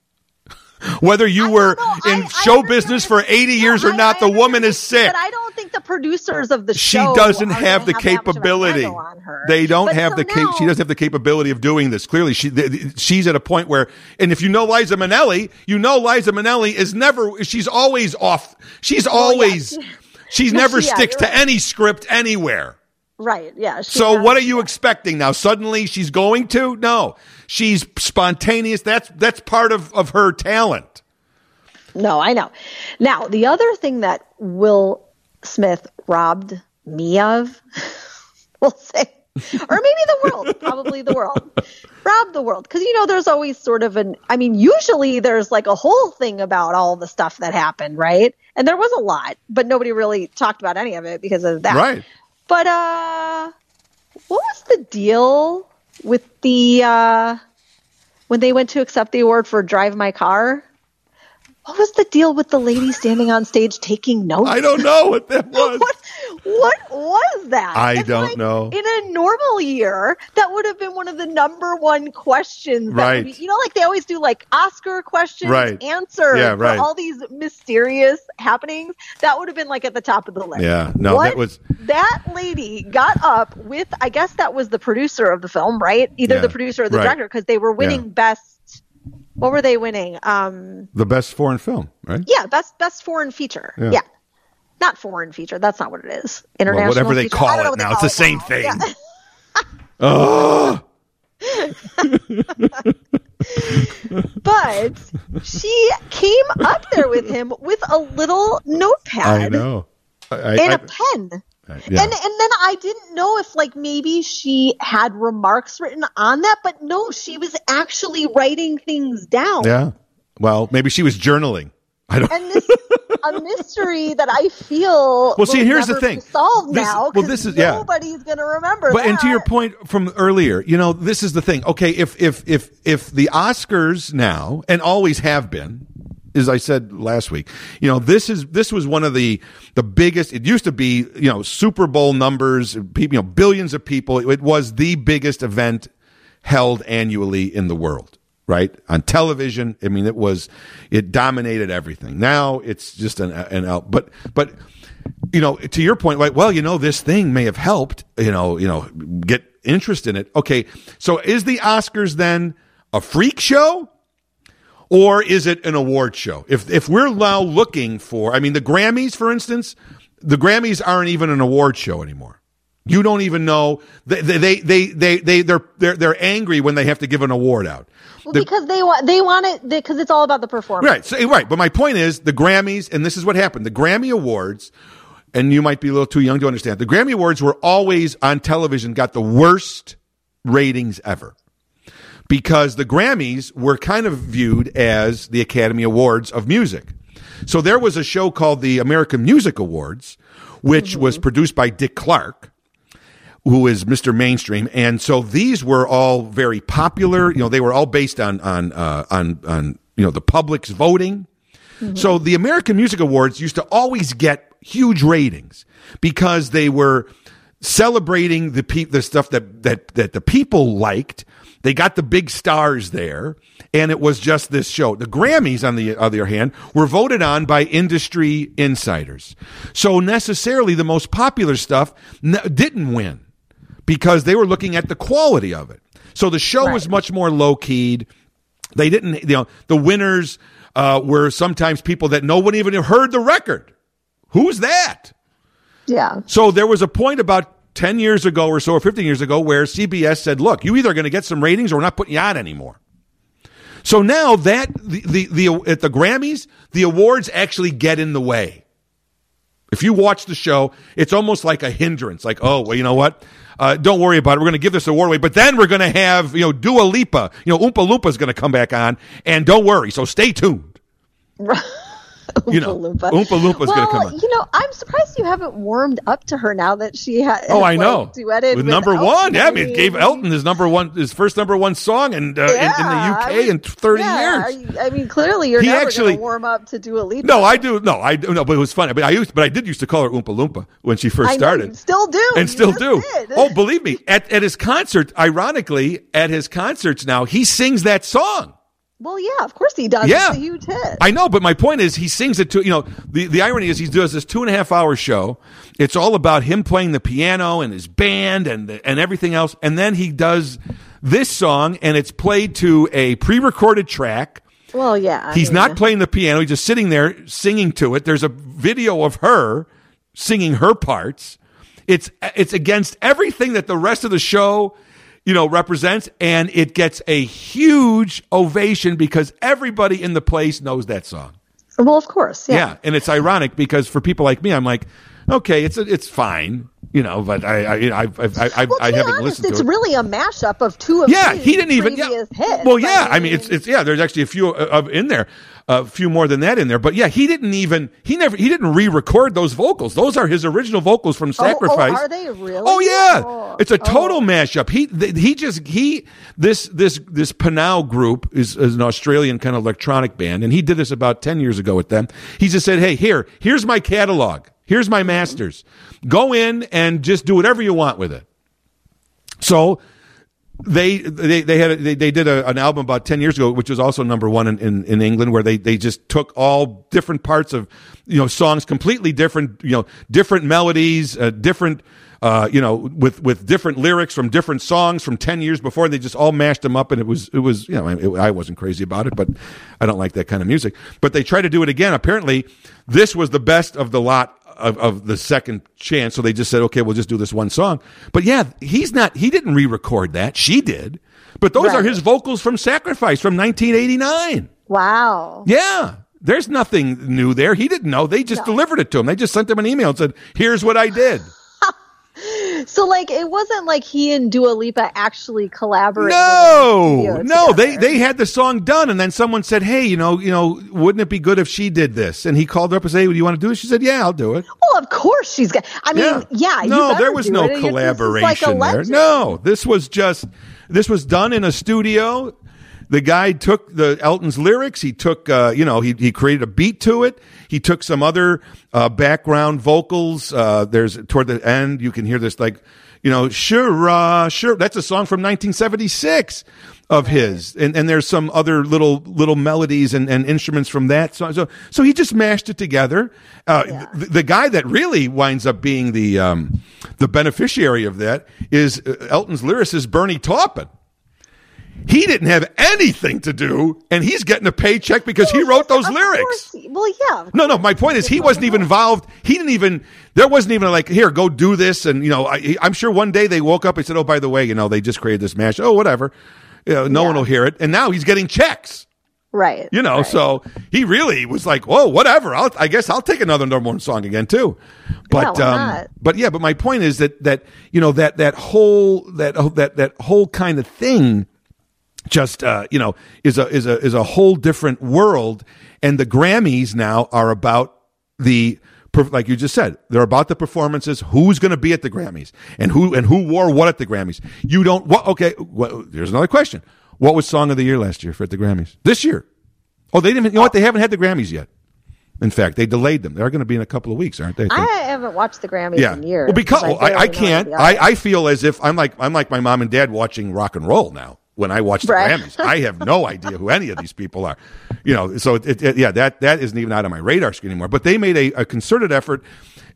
Whether you I were know. in I- I show understand business for you're- 80 no, years or not, I the woman is sick. But I don't think the producers of the She show She doesn't have the gonna that much of a capability. handle on her. They don't But have so the cap- now- she doesn't have the capability of doing this. Clearly, she th- she's at a point where, and if you know Liza Minnelli, you know Liza Minnelli is never. She's always off. She's always. She's [LAUGHS] never Yeah, sticks you're to right. any script anywhere. Right. Yeah. So has- what are you expecting now? Suddenly she's going to? No, she's spontaneous. That's that's part of of her talent. No, I know. Now, the other thing that Will Smith robbed me of, [LAUGHS] we'll say, or maybe the world, probably the world, [LAUGHS] robbed the world. Because, you know, there's always sort of an, I mean, usually there's like a whole thing about all the stuff that happened, right? And there was a lot, but nobody really talked about any of it because of that. Right. But, uh, what was the deal with the, uh, when they went to accept the award for Drive My Car? What was the deal with the lady standing on stage taking notes? I don't know what that [LAUGHS] was. What, what was that? I It's don't like, know. In a normal year, that would have been one of the number one questions. Right. be- you know, like they always do like Oscar questions, Right. answers Yeah, for right. all these mysterious happenings. That would have been like at the top of the list. Yeah, no, What that was- that lady got up with. I guess that was the producer of the film, right? Either Yeah, the producer or the right. director, because they were winning Yeah. best. What were they winning? Um, The best foreign film, right? yeah, best best foreign feature. Yeah. Yeah. Not foreign feature. That's not what it is. Well, whatever they feature. Call it now, it's the same now. thing. Yeah. Oh, [LAUGHS] [LAUGHS] But she came up there with him with a little notepad I know. I, I, and a pen. yeah. And and then I didn't know if like maybe she had remarks written on that, but no, she was actually writing things down. yeah. Well, maybe she was journaling. I don't. And this a [LAUGHS] mystery that I feel Well, see, here's the thing. solved This- now. Well, this is- yeah. nobody's going to remember. But and to your point from earlier, you know, this is the thing. Okay, if if if if the Oscars now and always have been, as I said last week, you know, this is this was one of the the biggest. It used to be, you know, Super Bowl numbers, people, you know, billions of people. It was the biggest event held annually in the world. Right on television, I mean, it was it dominated everything. Now it's just an an out, but but you know, to your point, like, well, you know, this thing may have helped, you know, you know, get interest in it. Okay, so is the Oscars then a freak show, or is it an award show? If if we're now looking for, I mean, the Grammys, for instance, the Grammys aren't even an award show anymore. You don't even know they they they they, they, they they're they're they're angry when they have to give an award out. Well, The- because they want they want it because it's all about the performance. Right. So, right. But my point is the Grammys, and this is what happened. The Grammy Awards, and you might be a little too young to understand. The Grammy Awards were always on television, got the worst ratings ever. Because the Grammys were kind of viewed as the Academy Awards of music. So there was a show called the American Music Awards, which mm-hmm. was produced by Dick Clark who is Mr. Mainstream, and so these were all very popular. You know, they were all based on on uh, on on you know the public's voting. So the American Music Awards used to always get huge ratings because they were celebrating the pe- the stuff that that that the people liked. They got the big stars there, and it was just this show. The Grammys, on the other hand, were voted on by industry insiders. So necessarily, the most popular stuff n- didn't win because they were looking at the quality of it. So the show was much more low keyed. They didn't, you know, the winners uh, were sometimes people that no one even heard the record. Who's that? Yeah. So there was a point about 10 years ago or so, or 15 years ago, where CBS said, look, you either are going to get some ratings or we're not putting you on anymore. So now that the, the, the, at the Grammys, the awards actually get in the way. If you watch the show, it's almost like a hindrance. Like, oh, well, you know what? Uh, don't worry about it. We're going to give this award away, but then we're going to have, you know, Dua Lipa, you know, Oompa Loompa is going to come back on, and don't worry. So stay tuned. [LAUGHS] [LAUGHS] you know, Loompa. Oompa Loompa's well, going to come on. You know, I'm surprised you haven't warmed up to her now that she has. Oh, I like, know. duetted with with number Elton. one. Yeah, I mean, it gave Elton his number one, his first number one song, and uh, in, in the UK I mean, in 30 yeah, years. I, I mean, clearly you're He never actually- warm up to Dua Lipa. No, I do. No, I do. No, but it was funny. But I used, but I did used to call her Oompa Loompa when she first know, started. you still do. and You still do. did. Oh, believe me, at, at his concert, ironically, at his concerts now, he sings that song. Well, yeah, of course he does. Yeah. It's a huge hit. I know, but my point is, he sings it to you know. The the irony is, he does this two and a half hour show. It's all about him playing the piano and his band and and everything else, and then he does this song, and it's played to a pre recorded track. well, yeah. I He's mean, not playing the piano. He's just sitting there singing to it. There's a video of her singing her parts. It's it's against everything that the rest of the show, you know, represents, and it gets a huge ovation because everybody in the place knows that song. Well, of course. Yeah, Yeah. and it's ironic because for people like me, I'm like, okay, it's it's fine, you know, but I I I I, I, I, Well, I haven't honest, listened it's to it. really a mashup of two of Yeah, he didn't even. Yeah, hits. well, yeah. I mean, it's it's yeah. There's actually a few uh, of in there, a few more than that in there. But yeah, he didn't even. He never. He didn't re-record those vocals. Those are his original vocals from oh, oh Sacrifice. are they really? Oh yeah, Oh, it's a total oh. mashup. He th- he just he this this this Pnau group is, is an Australian kind of electronic band, and he did this about ten years ago with them. He just said, "Hey, here, here's my catalog. Here's my masters. Go in and just do whatever you want with it." So they they they had a, they, they did a, an album about 10 years ago which was also number one in, in, in england where they they just took all different parts of you know songs completely different you know different melodies uh, different uh, you know with with different lyrics from different songs from 10 years before they just all mashed them up and it was it was you know it, i wasn't crazy about it but i don't like that kind of music but they tried to do it again apparently this was the best of the lot of, of the second chance. So they just said, okay, we'll just do this one song. But yeah, he's not, he didn't re record that. She did. But those are his vocals from Sacrifice from 1989. Wow. Yeah. There's nothing new there. He didn't know. They just delivered it to him. They just sent him an email and said, here's what I did. So, like, it wasn't like he and Dua Lipa actually collaborated. No, the no, they together. they had the song done, and then someone said, "Hey, you know, you know, wouldn't it be good if she did this?" And he called her up and said, "Hey, do you want to do it?" She said, "Yeah, I'll do it." Well, of course she's got. I mean, yeah. you no, there was no it. Is like collaboration there. No, this was just this was done in a studio. The guy took the Elton's lyrics. He took, uh, you know, he he created a beat to it. He took some other uh, background vocals. Uh, there's toward the end, you can hear this like, you know, sure, uh, sure. That's a song from 1976 of his, and and there's some other little little melodies and, and instruments from that song. So so he just mashed it together. Uh, the, the guy that really winds up being the um, the beneficiary of that is uh, Elton's lyricist Bernie Taupin. He didn't have anything to do, and he's getting a paycheck because he wrote those lyrics. well, yeah. No, no. My point is, he wasn't even involved. He didn't even. There wasn't even like, here, go do this. And you know, I, I'm sure one day they woke up and said, oh, by the way, you know, they just created this mash. Oh, whatever. You know, no Yeah. one will hear it. And now he's getting checks. Right. You know, right. so he really was like, whoa, whatever. I'll, I guess I'll take another number one song again too. But Yeah, um, but yeah, but my point is that that you know that that whole that that that whole kind of thing just uh, you know is a is a is a whole different world and the grammys now are about the like you just said they're about the performances who's going to be at the grammys and who and who wore what at the grammys you don't what okay well, there's another question what was song of the year last year for at the grammys this year oh they didn't you know what they haven't had the grammys yet in fact they delayed them they're going to be in a couple of weeks aren't they I haven't watched the Grammys yeah. in years. Well, because I, I, I can't. I, I feel as if I'm like I'm like my mom and dad watching rock and roll now. When I watch the Right. Grammys, I have no [LAUGHS] idea who any of these people are. You know, so it, it, yeah, that that isn't even out of my radar screen anymore. But they made a, a concerted effort,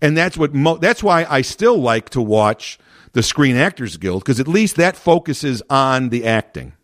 and that's what mo- that's why I still like to watch the Screen Actors Guild because at least that focuses on the acting.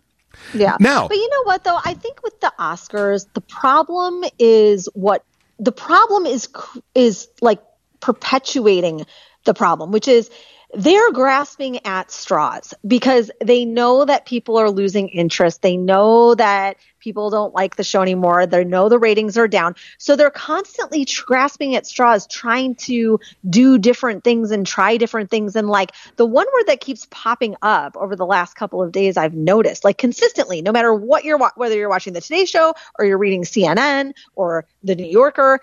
Yeah. Now- but you know what though? I think with the Oscars, the problem is what the problem is is like perpetuating the problem, which is they're grasping at straws because they know that people are losing interest. They know that people don't like the show anymore. They know the ratings are down. So they're constantly grasping at straws, trying to do different things and try different things. And like the one word that keeps popping up over the last couple of days, I've noticed like consistently, no matter what you're, whether you're watching the Today Show or you're reading CNN or the New Yorker,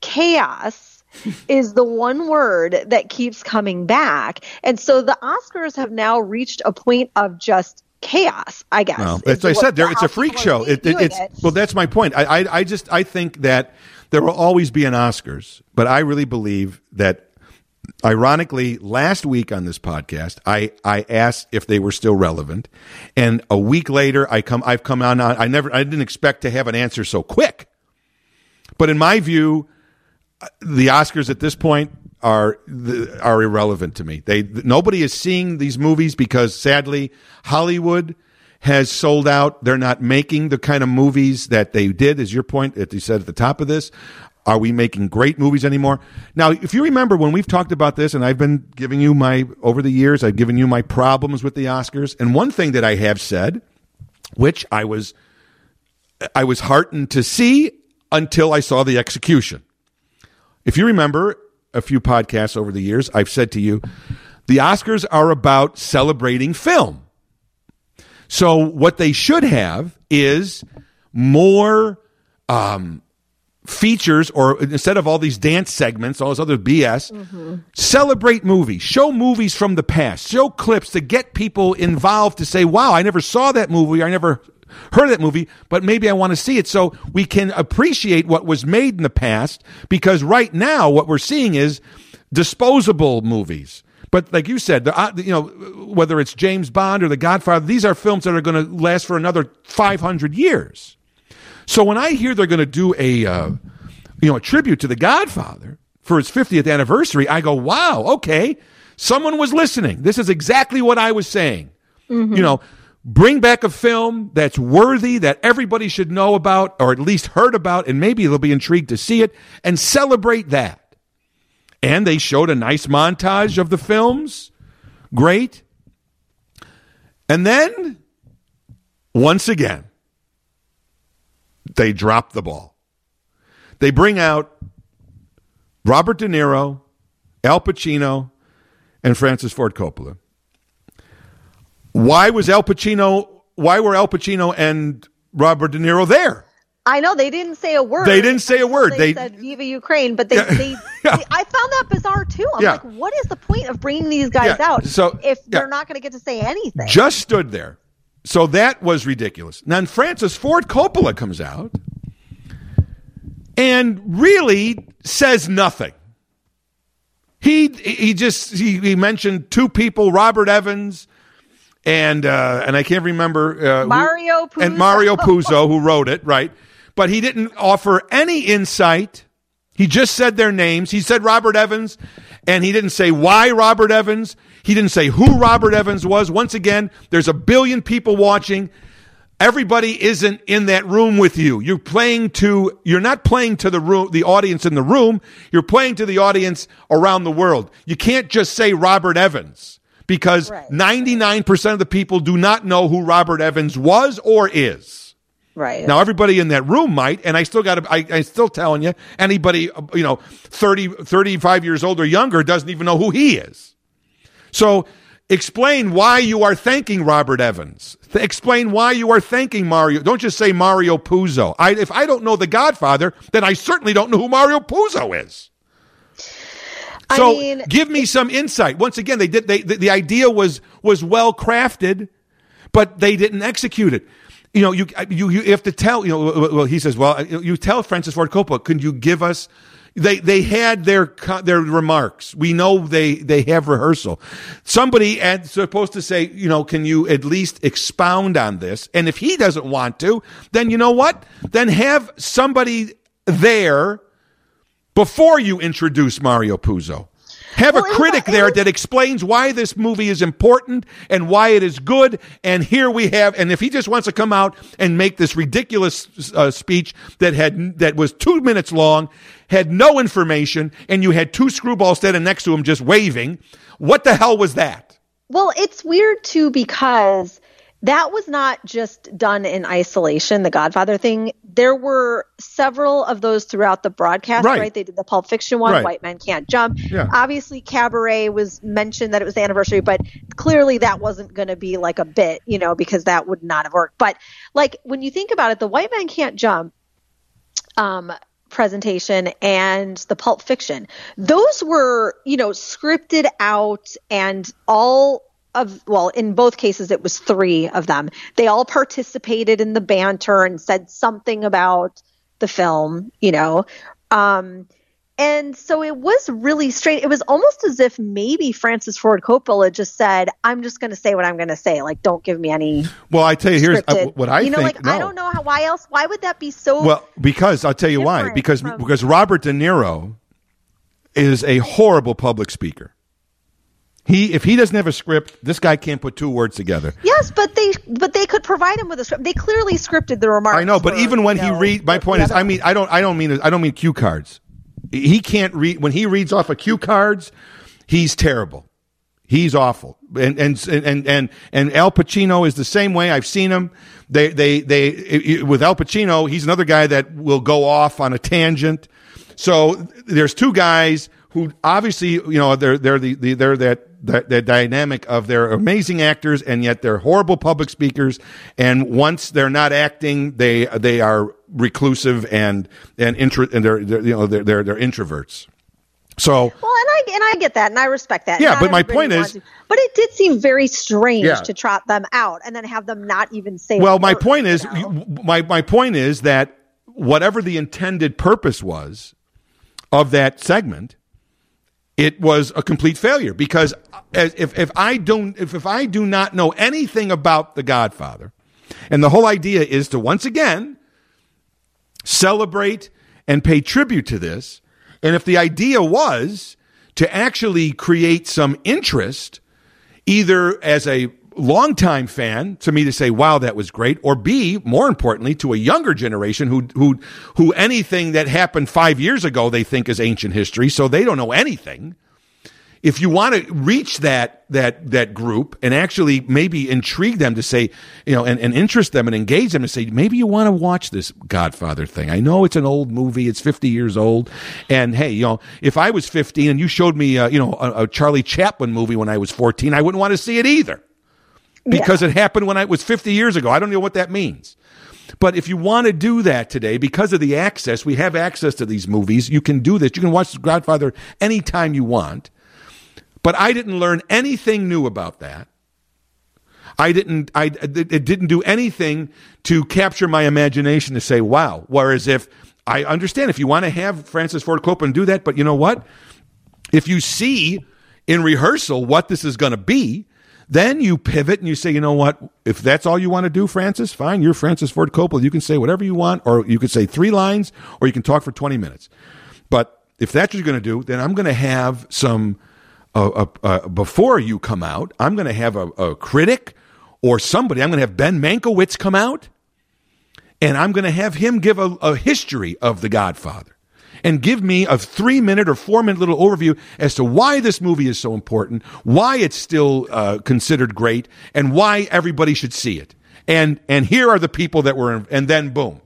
chaos [LAUGHS] is the one word that keeps coming back. And so the Oscars have now reached a point of just chaos, I guess. Well, as I said, there it's a freak show. It, it, it's it. well, that's my point. I, I, I just I think that there will always be an Oscars, but I really believe that. Ironically, last week on this podcast, I, I asked if they were still relevant, and a week later, I come I've come on. I never I didn't expect to have an answer so quick, but in my view, the Oscars at this point are are irrelevant to me. They nobody is seeing these movies because sadly Hollywood has sold out. They're not making the kind of movies that they did. As your point that you said at the top of this, are we making great movies anymore? Now, if you remember when we've talked about this, and I've been giving you my over the years, I've given you my problems with the Oscars, and one thing that I have said, which I was I was heartened to see until I saw the execution. If you remember a few podcasts over the years, I've said to you, the Oscars are about celebrating film. So what they should have is more um, features, or instead of all these dance segments, all this other BS, mm-hmm. celebrate movies, show movies from the past, show clips to get people involved to say, "Wow, I never saw that movie. I never heard of that movie, but maybe I want to see it so we can appreciate what was made in the past because right now what we're seeing is disposable movies. But like you said, the, uh, you know, whether it's James Bond or The Godfather, these are films that are going to last for another 500 years. So when I hear they're going to do a, uh, you know, a tribute to The Godfather for its 50th anniversary, I go, wow, okay, someone was listening. This is exactly what I was saying. Mm-hmm. You know, bring back a film that's worthy that everybody should know about or at least heard about and maybe they'll be intrigued to see it and celebrate that. And they showed a nice montage of the films. Great. And then once again they drop the ball. They bring out robert de niro al pacino and francis ford coppola why was Al Pacino? Why were Al Pacino and Robert De Niro there? I know they didn't say a word. They didn't say a word. They, they said "Viva Ukraine," but they, yeah. they, [LAUGHS] yeah. they, I found that bizarre too. I'm yeah. like, what is the point of bringing these guys out so, if they're not going to get to say anything? Just stood there. So that was ridiculous. Then Francis Ford Coppola comes out and really says nothing. He he just he, he mentioned two people, Robert Evans and uh, and I can't remember uh, Mario Puzo. and Mario Puzo who wrote it, right? But he didn't offer any insight. He just said their names. He said Robert Evans, and he didn't say why Robert Evans. He didn't say who Robert Evans was. Once again, there's a billion people watching. Everybody isn't in that room with you. You're playing to, you're not playing to the room, the audience in the room. You're playing to the audience around the world. You can't just say Robert Evans because right. 99% of the people do not know who Robert Evans was or is. Right. Now everybody in that room might, and I still got to, I'm still telling you, anybody, you know, 30, 35 years old or younger doesn't even know who he is. So explain why you are thanking Robert Evans. Th- explain why you are thanking Mario. Don't just say Mario Puzo. I, if I don't know the Godfather, then I certainly don't know who Mario Puzo is. So I mean, give me some insight. Once again, they did. They the, the idea was was well crafted, but they didn't execute it. You know, you you you have to tell. You know, well, he says, well, you tell Francis Ford Coppola, can you give us? They they had their their remarks. We know they they have rehearsal. Somebody is supposed to say, you know, can you at least expound on this? And if he doesn't want to, then you know what? Then have somebody there before you introduce Mario Puzo. Have Well, a was- critic there was- that explains why this movie is important and why it is good. And here we have, and if he just wants to come out and make this ridiculous uh, speech that had that was two minutes long, had no information, and you had two screwballs standing next to him just waving, what the hell was that? Well, it's weird too because that was not just done in isolation, the Godfather thing. There were several of those throughout the broadcast, Right. right? They did the Pulp Fiction one, Right. White Men Can't Jump. Yeah. Obviously, Cabaret was mentioned that it was the anniversary, but clearly that wasn't going to be like a bit, you know, because that would not have worked. But like when you think about it, the White Men Can't Jump um, presentation and the Pulp Fiction, those were, you know, scripted out and all of, well, in both cases, it was three of them. They all participated in the banter and said something about the film, you know. Um, and so it was really strange. It was almost as if maybe Francis Ford Coppola just said, "I'm just going to say what I'm going to say. Like, don't give me any." Well, I tell you, here's uh, what I you know, think. like I don't know how. Why else? Why would that be so? Well, because I'll tell you why. Because from- because Robert De Niro is a horrible public speaker. He if he doesn't have a script, this guy can't put two words together. Yes, but they but they could provide him with a script. They clearly scripted the remarks. I know, but for, even when you he read, my point is, I mean, I don't, I don't mean, I don't mean cue cards. He can't read when he reads off of cue cards. He's terrible. He's awful. And and and and and Al Pacino is the same way. I've seen him. They they they with Al Pacino, he's another guy that will go off on a tangent. So there's two guys who obviously, you know, they're they're the, the they're that that that dynamic of they're amazing actors and yet they're horrible public speakers. And once they're not acting, they they are reclusive and and intro and they're, they're you know they're they're, they're introverts. So Well, and I and I get that, and I respect that. Yeah, Not but my point is- to- but it did seem very strange Yeah. to trot them out and then have them not even say. Well, my word, point you is, know? my my point is that whatever the intended purpose was of that segment, it was a complete failure because if if I don't if if I do not know anything about The Godfather, and the whole idea is to once again celebrate and pay tribute to this, and if the idea was to actually create some interest either as a longtime fan to me to say, wow, that was great, or B, more importantly, to a younger generation who, who, who anything that happened five years ago they think is ancient history, so they don't know anything. If you want to reach that, that, that group and actually maybe intrigue them to say, you know, and, and interest them and engage them to say, maybe you want to watch this Godfather thing. I know it's an old movie. It's 50 years old. And hey, you know, if I was 15 and you showed me, uh, you know, a, a Charlie Chaplin movie when I was 14, I wouldn't want to see it either because it happened when I was 50 years ago. I don't know what that means. But if you want to do that today, because of the access, we have access to these movies. You can do this. You can watch The Godfather anytime you want. But I didn't learn anything new about that. I didn't. I it didn't do anything to capture my imagination to say, "Wow." Whereas if I understand, if you want to have Francis Ford Coppola do that, but you know what? If you see in rehearsal what this is going to be, then you pivot and you say, you know what? If that's all you want to do, Francis, fine. You're Francis Ford Coppola. You can say whatever you want, or you could say three lines, or you can talk for 20 minutes. But if that's what you're going to do, then I'm going to have some, uh, uh, uh, before you come out, I'm going to have a, a critic or somebody. I'm going to have Ben Mankiewicz come out, and I'm going to have him give a, a history of The Godfather and give me a three minute or four minute little overview as to why this movie is so important, why it's still uh, considered great, and why everybody should see it. And and here are the people that were, in, and then boom,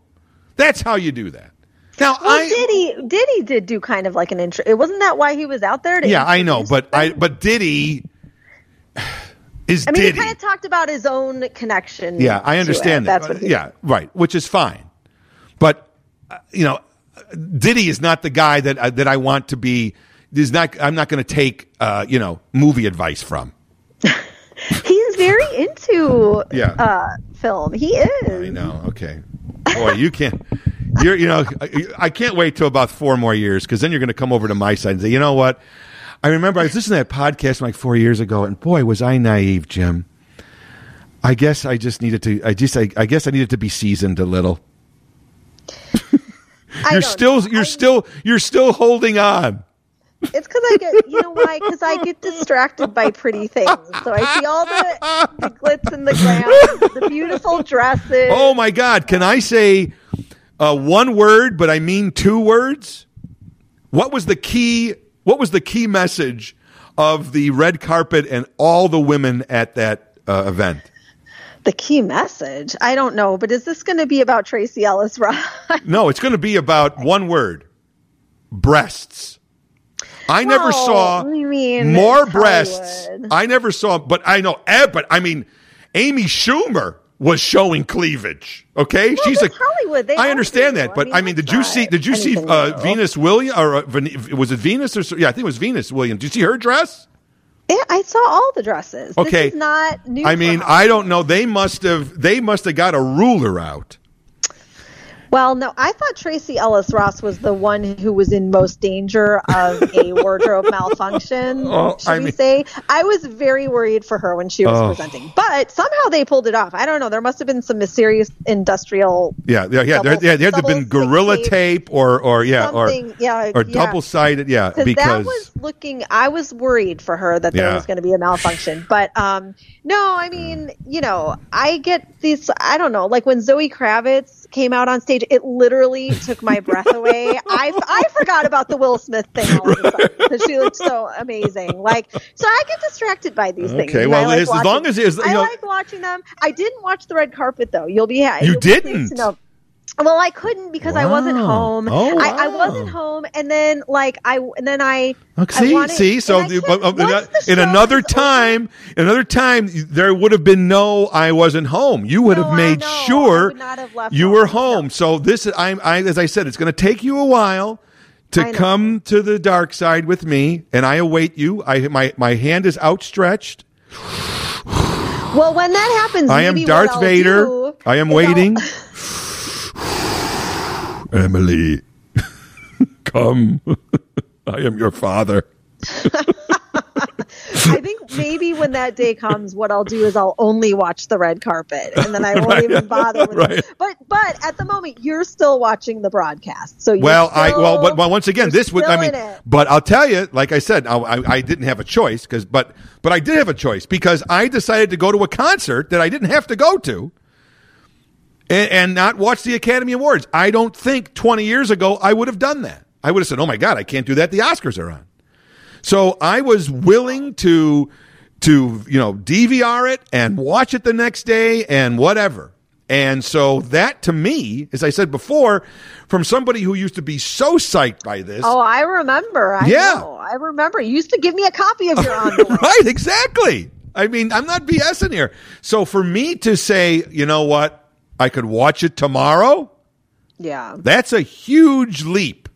that's how you do that. Now Well, I Diddy Diddy did do kind of like an intro. It wasn't that why he was out there. To yeah I know, but them? I but Diddy is I mean, Diddy. he kind of talked about his own connection. Yeah, I to understand it. that. That's what. He, yeah, right, which is fine. But uh, you know, Diddy is not the guy that uh, that I want to be. Is not. I'm not going to take uh, you know movie advice from. [LAUGHS] he's very into Yeah. uh, film. He is. I know. Okay, boy, you can't. You're, you know, I, I can't wait till about four more years because then you're going to come over to my side and say, you know what? I remember I was listening to that podcast like four years ago, and boy, was I naive, Jim. I guess I just needed to. I just. I, I guess I needed to be seasoned a little. [LAUGHS] You're still. know. You're I- still. You're still holding on. It's because I get, you know why? Because I get distracted by pretty things. So I see all the, the glitz and the glam, the beautiful dresses. Oh my God! Can I say uh, one word, but I mean two words? What was the key? What was the key message of the red carpet and all the women at that uh, event? The key message? I don't know, but is this going to be about Tracee Ellis Ross? [LAUGHS] No, it's going to be about one word: breasts. I never saw I mean, more breasts. Hollywood. I never saw, but I know, eh, but I mean, Amy Schumer was showing cleavage. Okay, Well, she's a. Hollywood. They I understand that, but I mean, did you see? Did you see uh. Venus Williams or uh, was it Venus or yeah? I think it was Venus Williams. Did you see her dress? Yeah, I saw all the dresses. Okay. This is not new. I mean. I don't know. They must have. They must have got a ruler out. Well, no, I thought Tracee Ellis Ross was the one who was in most danger of a [LAUGHS] wardrobe malfunction. Oh, should I we mean- say? I was very worried for her when she was Oh. presenting, but somehow they pulled it off. I don't know. There must have been some mysterious industrial. Yeah, yeah, yeah. There, Double- yeah, there had to have been gorilla tape, tape or, or yeah, or yeah, or yeah. double sided. Yeah, because because that was looking i was worried for her that there Yeah. was going to be a malfunction but um no i mean you know i get these i don't know like when zoe kravitz came out on stage it literally took my breath away i i forgot about the will smith thing all of a sudden because she looked so amazing like so i get distracted by these things Okay, well, I like as- watching- long as it is- you i know- like watching them i didn't watch the red carpet though you'll be You you'll be pleased didn't? know. Well, I couldn't because I wasn't home. Oh, I, I wasn't home, and then like I and then I I see, wanted- see. So the- uh, uh, the in another over- time, in another time, there would have been no. I wasn't home. You would No, have made. I sure have you home. were home. So this, I'm, I, as I said, it's going to take you a while to come to the dark side with me, and I await you. I my my hand is outstretched. Well, when that happens, I am Darth Vader. I am waiting. [LAUGHS] Emily, [LAUGHS] come. I am your father. [LAUGHS] I think maybe when that day comes, what I'll do is I'll only watch the red carpet, and then I won't [LAUGHS] Right. even bother with Right. it. But but at the moment, you're still watching the broadcast, so you're Well, I well, but well, once again, this would I mean, but I'll tell you, like I said, I, I, I didn't have a choice because, but but I did have a choice because I decided to go to a concert that I didn't have to go to, and, and not watch the Academy Awards. I don't think twenty years ago I would have done that. I would have said, "Oh my God, I can't do that. The Oscars are on." So I was willing to to you know DVR it and watch it the next day and whatever. And so that to me, as I said before, from somebody who used to be so psyched by this, Oh, I remember. I Yeah. know. I remember. You used to give me a copy of your [LAUGHS] envelope. right? Exactly. I mean, I'm not BSing here. So for me to say, you know what, I could watch it tomorrow. yeah. That's a huge leap.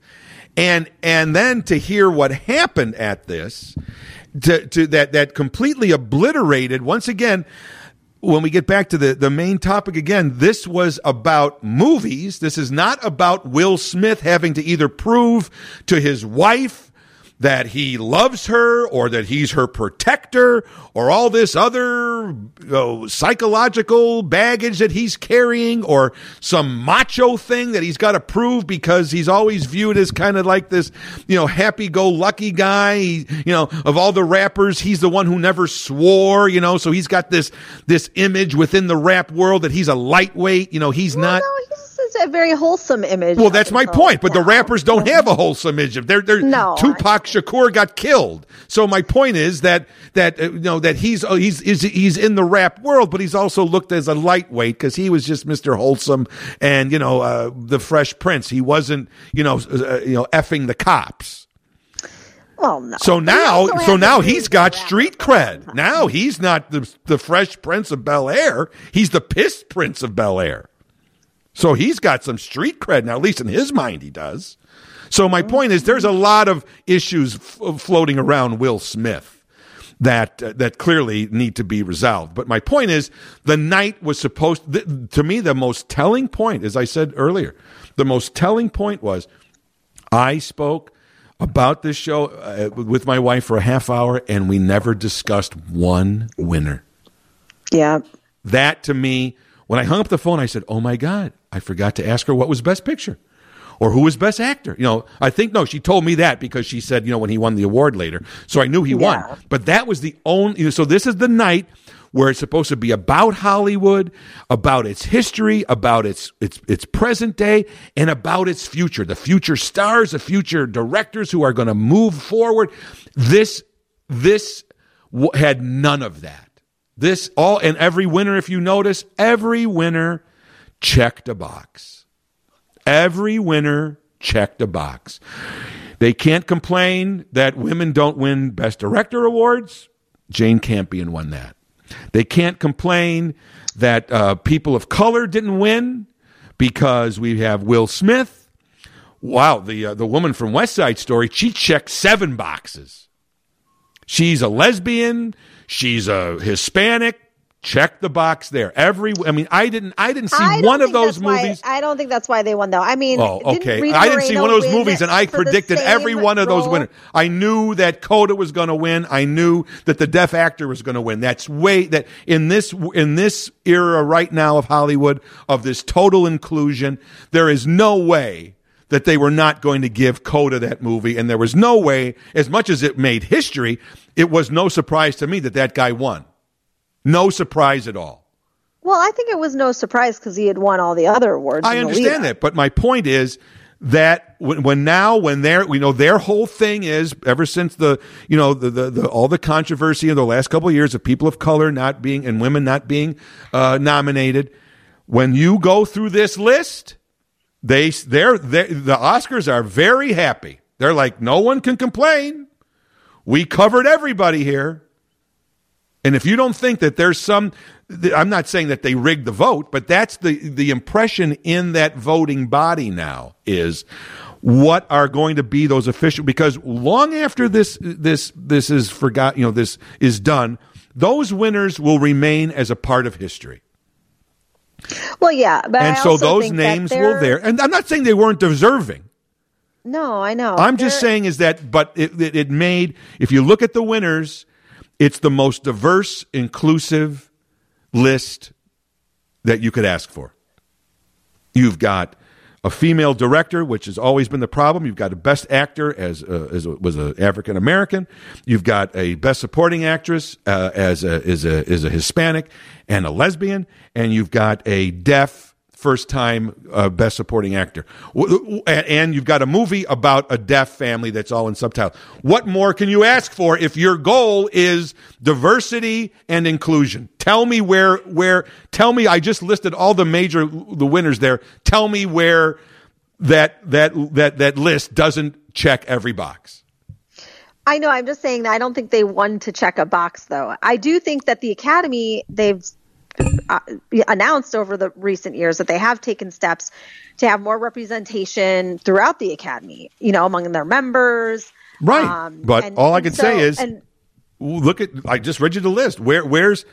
And and then to hear what happened at this, to, to that that completely obliterated once again. When we get back to the, the main topic again, this was about movies. This is not about Will Smith having to either prove to his wife that he loves her or that he's her protector or all this other you know, psychological baggage that he's carrying or some macho thing that he's got to prove because he's always viewed as kind of like this, you know, happy go lucky guy. He, you know, of all the rappers, he's the one who never swore, you know, so he's got this, this image within the rap world that he's a lightweight, you know, he's Well, not. no, it's a very wholesome image. Well, that's my point. But the rappers don't have a wholesome image. They're, they're, No, Tupac Shakur got killed. So my point is that that uh, you know that he's uh, he's is he's in the rap world, but he's also looked as a lightweight because he was just Mister Wholesome and you know uh, the Fresh Prince. He wasn't you know uh, you know effing the cops. Well, no. So now, so now he's got street for a long cred. Now he's not the the Fresh Prince of Bel Air. He's the pissed Prince of Bel Air. So he's got some street cred now. At least in his mind, he does. So my point is, there's a lot of issues f- floating around Will Smith that uh, that clearly need to be resolved. But my point is, the night was supposed. Th- to me, the most telling point, as I said earlier, the most telling point was I spoke about this show uh, with my wife for a half hour, and we never discussed one winner. Yeah. That to me, when I hung up the phone, I said, "Oh my God, I forgot to ask her what was Best Picture." or who was best actor. You know, I think no, she told me that because she said, you know, when he won the award later. So I knew he Yeah. won. But that was the only you know, so this is the night where it's supposed to be about Hollywood, about its history, about its its its present day, and about its future. The future stars, the future directors who are going to move forward. This this w- had none of that. This all and every winner, if you notice, every winner checked a box. Every winner checked a box. They can't complain that women don't win Best Director awards. Jane Campion won that. They can't complain that uh, people of color didn't win because we have Will Smith. Wow, the uh, the woman from West Side Story, she checked seven boxes. She's a lesbian. She's a Hispanic. Check the box there. Every, I mean, I didn't, I didn't see I one of those that's why- movies. I don't think that's why they won, though. I mean, Oh, didn't okay. I didn't see one of those movies, and I predicted every one of those role? winners. I knew that Coda was going to win. I knew that the deaf actor was going to win. That's way that in this in this era right now of Hollywood of this total inclusion, there is no way that they were not going to give Coda that movie, and there was no way, as much as it made history, it was no surprise to me that that guy won. No surprise at all. Well, I think it was no surprise because he had won all the other awards. I understand that, but my point is that when, when now when they're we know their whole thing is ever since the you know the, the, the all the controversy in the last couple of years of people of color not being and women not being uh, nominated. When you go through this list, they they're, they're the Oscars are very happy. They're like no one can complain. We covered everybody here. And if you don't think that there's some, I'm not saying that they rigged the vote, but that's the, the impression in that voting body now is what are going to be those official, because long after this, this, this is forgot, you know, this is done, those winners will remain as a part of history. Well, yeah, but And I so those names will there. And I'm not saying they weren't deserving. No, I know. I'm just saying is that, but it, it, it made, if you look at the winners, it's the most diverse, inclusive list that you could ask for. You've got a female director, which has always been the problem. You've got a best actor as, uh, as a, was an African American. You've got a best supporting actress uh, as a, is a is a Hispanic and a lesbian, and you've got a deaf first time uh, best supporting actor, and you've got a movie about a deaf family that's all in subtitles. What more can you ask for if your goal is diversity and inclusion? Tell me where where. Tell me. I just listed all the major the winners there. Tell me where that that that that list doesn't check every box. I know. I'm just saying that I don't think they won to check a box, though. I do think that the Academy they've uh, announced over the recent years that they have taken steps to have more representation throughout the Academy. You know, among their members. Right. Um, But and- all I can so- say is and look at I just read you the list. Where where's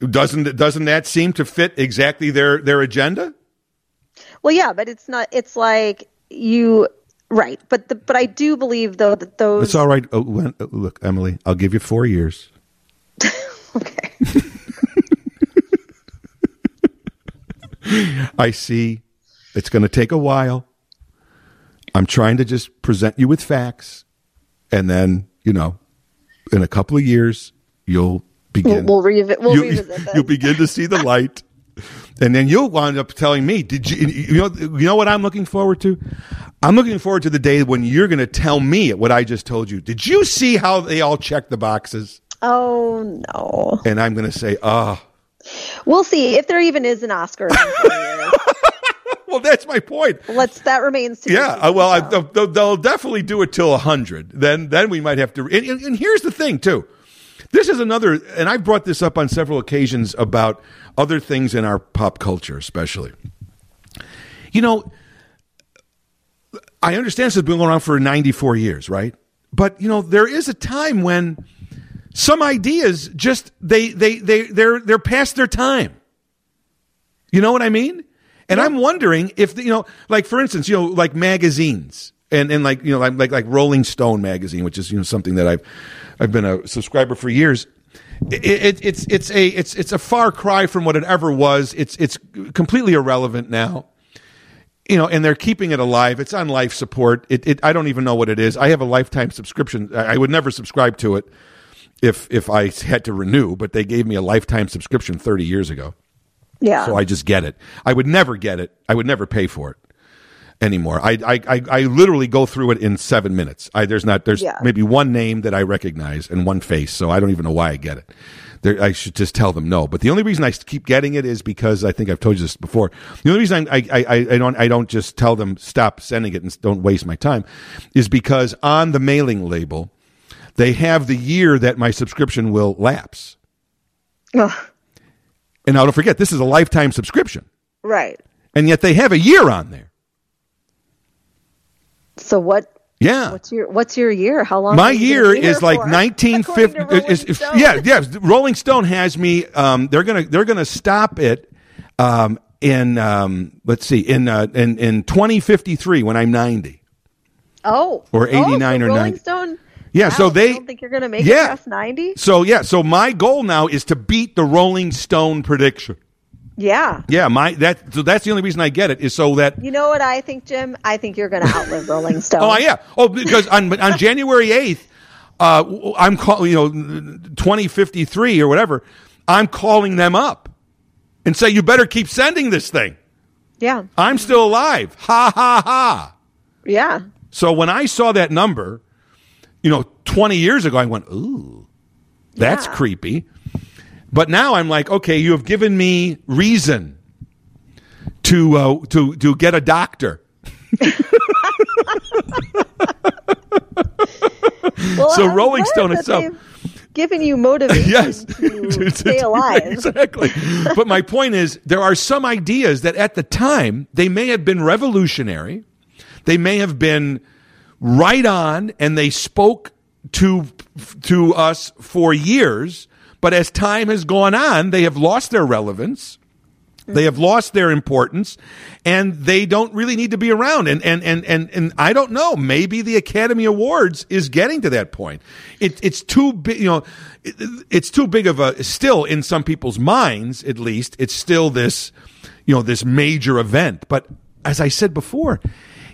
doesn't doesn't that seem to fit exactly their their agenda? well, yeah, but it's not. It's like you. Right, but the, but I do believe though that those It's all right. Oh, when- oh, look, Emily, I'll give you four years. [LAUGHS] okay. [LAUGHS] [LAUGHS] I see it's going to take a while. I'm trying to just present you with facts, and then you know, in a couple of years, you'll begin. We'll, we'll, revi- we'll you, revisit you'll begin to see the [LAUGHS] light, and then you'll wind up telling me, "Did you? You know? You know what I'm looking forward to? I'm looking forward to the day when you're going to tell me what I just told you. Did you see how they all check the boxes? oh no. And I'm going to say, ah, We'll see if there even is an Oscar. in [LAUGHS] 20 years. well, that's my point. Let's that remains to be Yeah, seen, well, I, they'll, they'll definitely do it till hundred. Then, then we might have to. And, and, and here's the thing, too. This is another, and I've brought this up on several occasions about other things in our pop culture, especially. You know, I understand this has been going on for 94 years, right? But you know, there is a time when some ideas just they they they they're they're past their time. You know what I mean? And I'm wondering if the, you know, like for instance, you know, like magazines and and like you know, like like like Rolling Stone magazine, which is you know something that I've I've been a subscriber for years. It, it, it's it's a it's it's a far cry from what it ever was. It's it's completely irrelevant now. you know, and they're keeping it alive. It's on life support. It, it I don't even know what it is. I have a lifetime subscription. I would never subscribe to it if if I had to renew, but they gave me a lifetime subscription 30 years ago. Yeah. So I just get it. I would never get it. I would never pay for it anymore. I I I, I literally go through it in seven minutes. I there's not there's Yeah. maybe one name that I recognize and one face, so I don't even know why I get it. There, I should just tell them no. But the only reason I keep getting it is because I think I've told you this before. The only reason I I, I, I don't I don't just tell them stop sending it and don't waste my time is because on the mailing label they have the year that my subscription will lapse. Ugh, And now don't forget, this is a lifetime subscription. right. And yet they have a year on there. So what? Yeah. What's your What's your year? How long? My year is like for? [LAUGHS] 1950. According to is- Rolling is- Stone. yeah, yeah. Rolling Stone has me. Um, they're gonna they're gonna stop it um, in um, let's see in uh, in in 2053 when I'm 90. Oh. Or Oh, so 89 or Rolling 90. Stone. Yeah, so they- I don't think you're going to make Yeah. it past ninety. So yeah, so my goal now is to beat the Rolling Stone prediction. Yeah. Yeah, my that so that's the only reason I get it is so that You know what I think, Jim? I think you're going to outlive Rolling [LAUGHS] Stone. Oh yeah. Oh, because on on [LAUGHS] January eighth, uh, I'm calling you know twenty fifty three or whatever. I'm calling them up and say you better keep sending this thing. Yeah. I'm still alive. Ha ha ha. Yeah. So when I saw that number, you know, twenty years ago, I went, ooh, that's Yeah. creepy. But now I'm like, okay, you have given me reason to uh, to to get a doctor. [LAUGHS] Well, So I'm Rolling Stone itself- they've you motivation [LAUGHS] yes to [LAUGHS] stay alive. exactly but my point is there are some ideas that at the time they may have been revolutionary they may have been right on and they spoke to to us for years but as time has gone on they have lost their relevance they have lost their importance and they don't really need to be around. And, and, and, and, and I don't know, maybe the Academy Awards is getting to that point. It, it's too big, you know, it, it's too big of a, still in some people's minds, at least, it's still this, you know, this major event. But as I said before,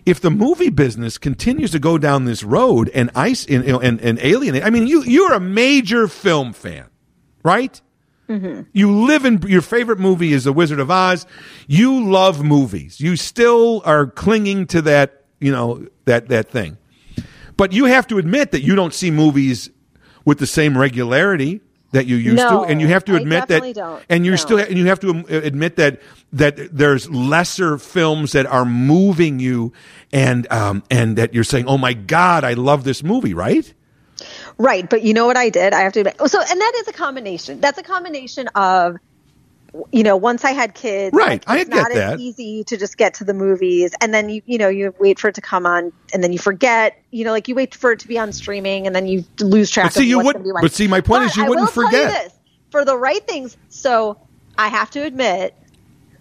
if the movie business continues to go down this road and ice and, you know, and, and alienate, I mean, you, you're a major film fan, right? Mm-hmm. You live in your favorite movie is The Wizard of Oz. You love movies. You still are clinging to that, you know, that that thing. But you have to admit that you don't see movies with the same regularity that you used No, to, and you have to admit that, don't. and you're No. still, and you have to um, admit that that there's lesser films that are moving you, and um, and that you're saying, oh my god, I love this movie, right? Right, but you know what I did? I have to admit. So, and that is a combination. That's a combination of, you know, once I had kids, Right, like, it's I get not that. as easy to just get to the movies, and then you, you know, you wait for it to come on, and then you forget. You know, like you wait for it to be on streaming, and then you lose track. But see, you would- gonna be when. but see, my point But is you I wouldn't will tell you forget. this, for the right things. So, I have to admit,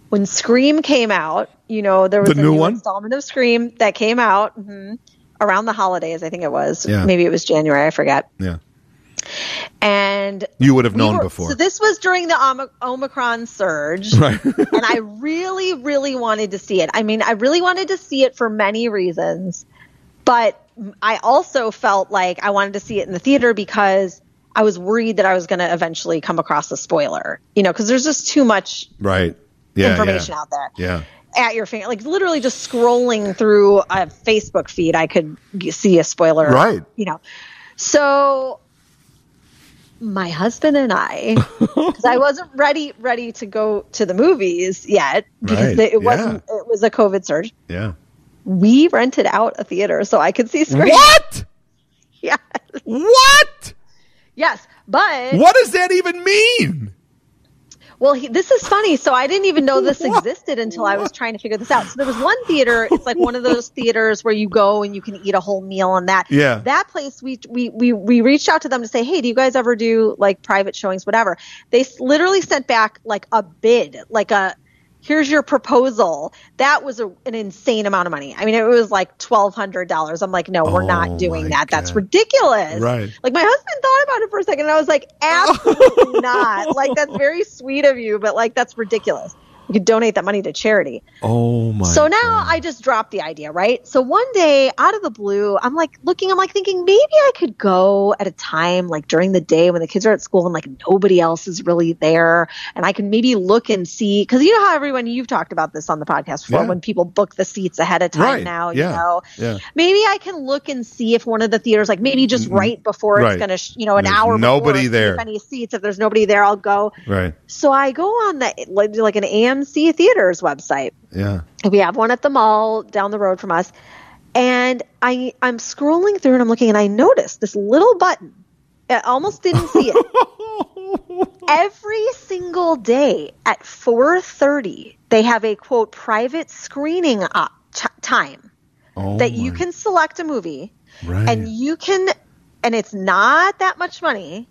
when Scream came out, you know, there was The a new new one? installment of Scream that came out mhm, around the holidays. I think it was. Yeah. Maybe it was January. I forget. Yeah, And you would have we known were- before, So this was during the Omicron surge, [LAUGHS] right? and I really, really wanted to see it. I mean, I really wanted to see it for many reasons, but I also felt like I wanted to see it in the theater because I was worried that I was going to eventually come across a spoiler. You know, because there's just too much right. Yeah, information yeah. out there Yeah. at your finger. Like literally, just scrolling through a Facebook feed, I could g- see a spoiler. Right. You know, so my husband and I, [LAUGHS] because I wasn't ready ready to go to the movies yet because Right, it wasn't it was a COVID surge. Yeah. We rented out a theater so I could see Scream. What? [LAUGHS] Yes, What? yes, but What does that even mean? Well, he, this is funny. So I didn't even know this [LAUGHS] existed until I was trying to figure this out. So there was one theater. It's like one of those theaters where you go and you can eat a whole meal and that. Yeah. That place, we we we we reached out to them to say, hey, do you guys ever do like private showings, whatever? They literally sent back like a bid, like a here's your proposal. That was a, an insane amount of money. I mean, it was like twelve hundred dollars. I'm like, no, we're Oh, not doing that. That's ridiculous. Right. Like my husband thought about it for a second, and I was like, [LAUGHS] absolutely not. Like that's very sweet of you, but like that's ridiculous. Could donate that money to charity. Oh my! So now God. I just dropped the idea, right? So one day, out of the blue, I'm like looking, I'm like thinking maybe I could go at a time like during the day when the kids are at school and like nobody else is really there, and I can maybe look and see because you know how everyone you've talked about this on the podcast before Yeah. when people book the seats ahead of time Right. now, Yeah. you know, Yeah. maybe I can look and see if one of the theaters like maybe just right before Right. it's gonna, sh- you know, an There's hour nobody before, there. If any seats, if there's nobody there, I'll go. Right. So I go on the like, like an AMC theaters website Yeah. we have one at the mall down the road from us and i i'm scrolling through and i'm looking and i noticed this little button i almost didn't see it [LAUGHS] every single day at 4.30 they have a quote private screening op- t- time Oh that you can select a movie Right. and you can and it's not that much money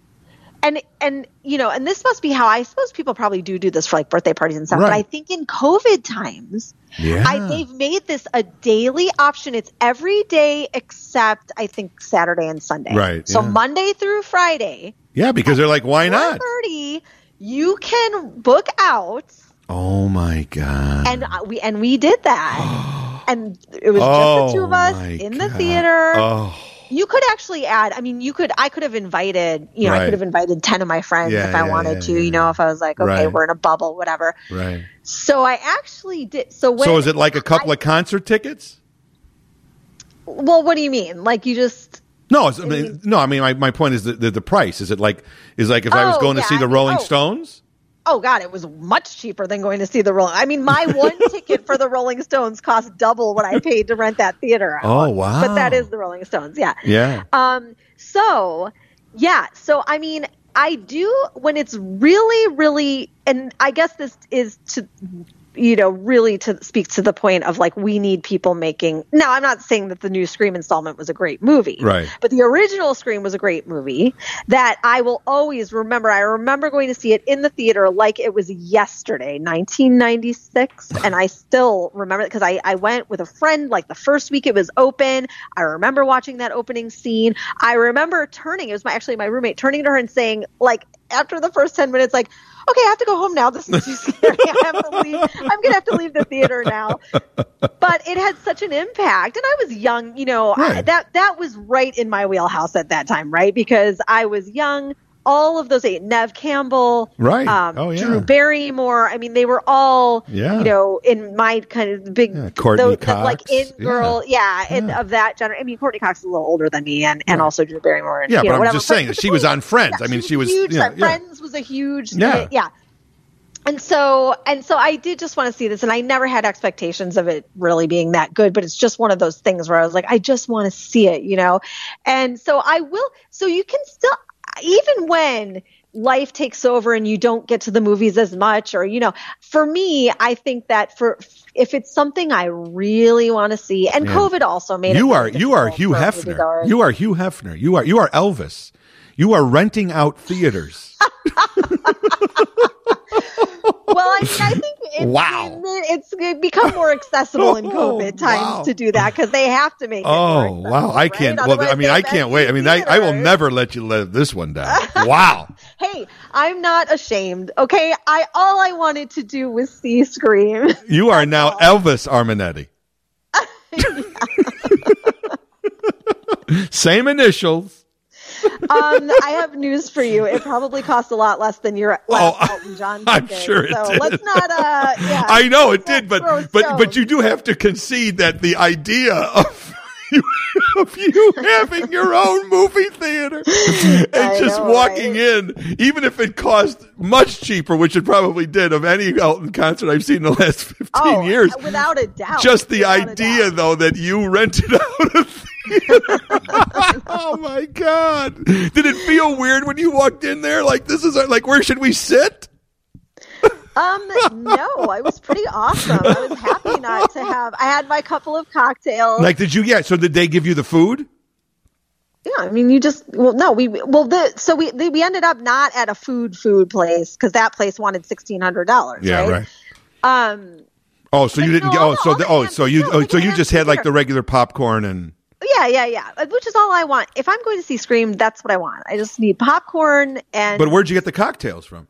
and and you know and this must be how i suppose people probably do do this for like birthday parties and stuff but i think in covid times Yeah. I, they've made this a daily option it's every day except i think saturday and sunday Right, so yeah. monday through friday yeah, because they're like, why not? 4:30 you can book out Oh my god. and uh, we and we did that [GASPS] and it was oh just the two of us my in the God. theater Oh. You could actually add. I mean, you could. I could have invited. You know, I could have invited ten of my friends Yeah, if I yeah, wanted yeah, to. You know, if I was like, okay, Right. we're in a bubble, whatever. Right. So I actually did. So when, so is it like a couple of concert tickets? Well, what do you mean? Like you just? No, I mean, no. I mean, my, my point is the, the the price. Is it like is like if I was Oh, going to see I the mean, Rolling oh. Stones? Oh God, it was much cheaper than going to see the Rolling. I mean, my one [LAUGHS] ticket for the Rolling Stones cost double what I paid to rent that theater. Out. Oh, wow. But that is the Rolling Stones. Yeah. Yeah. Um, so yeah, so I mean, I do when it's really, really, and I guess this is to, you know, really to speak to the point of like we need people making. Now, I'm not saying that the new Scream installment was a great movie, Right. But the original Scream was a great movie that I will always remember. I remember going to see it in the theater like it was yesterday, 1996, [LAUGHS] and I still remember it because I, I went with a friend like the first week it was open. I remember watching that opening scene. I remember turning. It was my actually my roommate turning to her and saying like after the first 10 minutes like okay i have to go home now. This is too scary. I have to i'm have to leave the theater now. But it had such an impact. And i was young you know I, that that was right in my wheelhouse at that time right? Because i was young all of those eight neve campbell Right. um, Oh, yeah. drew barrymore i mean they were all Yeah. you know in my kind of big Yeah, Courteney those- the, like in girl yeah, and Yeah. of that genre i mean courteney cox is a little older than me and and also drew barrymore and, Yeah, but know, I'm whatever. just saying that she was on Friends. I mean, she was. huge. Friends. Was a huge Yeah. yeah. And so and so I did just want to see this and I never had expectations of it really being that good, but it's just one of those things where I was like, I just want to see it, you know? And so I will so you can still even when life takes over and you don't get to the movies as much or you know for me i think that for if it's something i really want to see and covid also made it You are you are Hugh Hefner. You are Hugh Hefner. You are you are Elvis. You are renting out theaters. [LAUGHS] Well, I, mean, I think [LAUGHS] it's, Wow. it's become more accessible in [LAUGHS] Oh, COVID times wow. to do that because they have to make it. Oh wow! I right? can't. Well, Otherwise I mean, I can't wait. I mean, I, I will never let you let this one down. [LAUGHS] Wow! Hey, I'm not ashamed. Okay, I all I wanted to do was see Scream. You are now Elvis Arminetti. Same initials. Um, I have news for you. It probably costs a lot less than your last Oh, [LAUGHS] Elton John I'm ticket. sure it so did. let's not. Uh, yeah, I know it did, but but but you do have to concede that the idea of you, [LAUGHS] of you having your own movie theater [LAUGHS] and just know, walking right? in, even if it cost much cheaper, which it probably did, of any Elton concert I've seen in the last [LAUGHS] fifteen oh, years. without a doubt. Just the idea, though, that you rented out a theater. oh my god! Did it feel weird when you walked in there? Like this is our, like where should we sit? Um, no, I was pretty awesome. I was happy [LAUGHS] not to have. I had my couple of cocktails. Like, did you? Yeah. So did they give you the food? yeah, I mean, you just well, no, we well, the so we we ended up not at a food food place because that place wanted sixteen hundred dollars. Yeah. right. Right. Um. Oh, so you didn't no, get. Oh, so the, oh, so you oh, so you just had like the regular popcorn and Yeah, yeah, yeah. Uh, Which is all I want. If I'm going to see Scream, that's what I want. I just need popcorn and but where'd you get the cocktails from?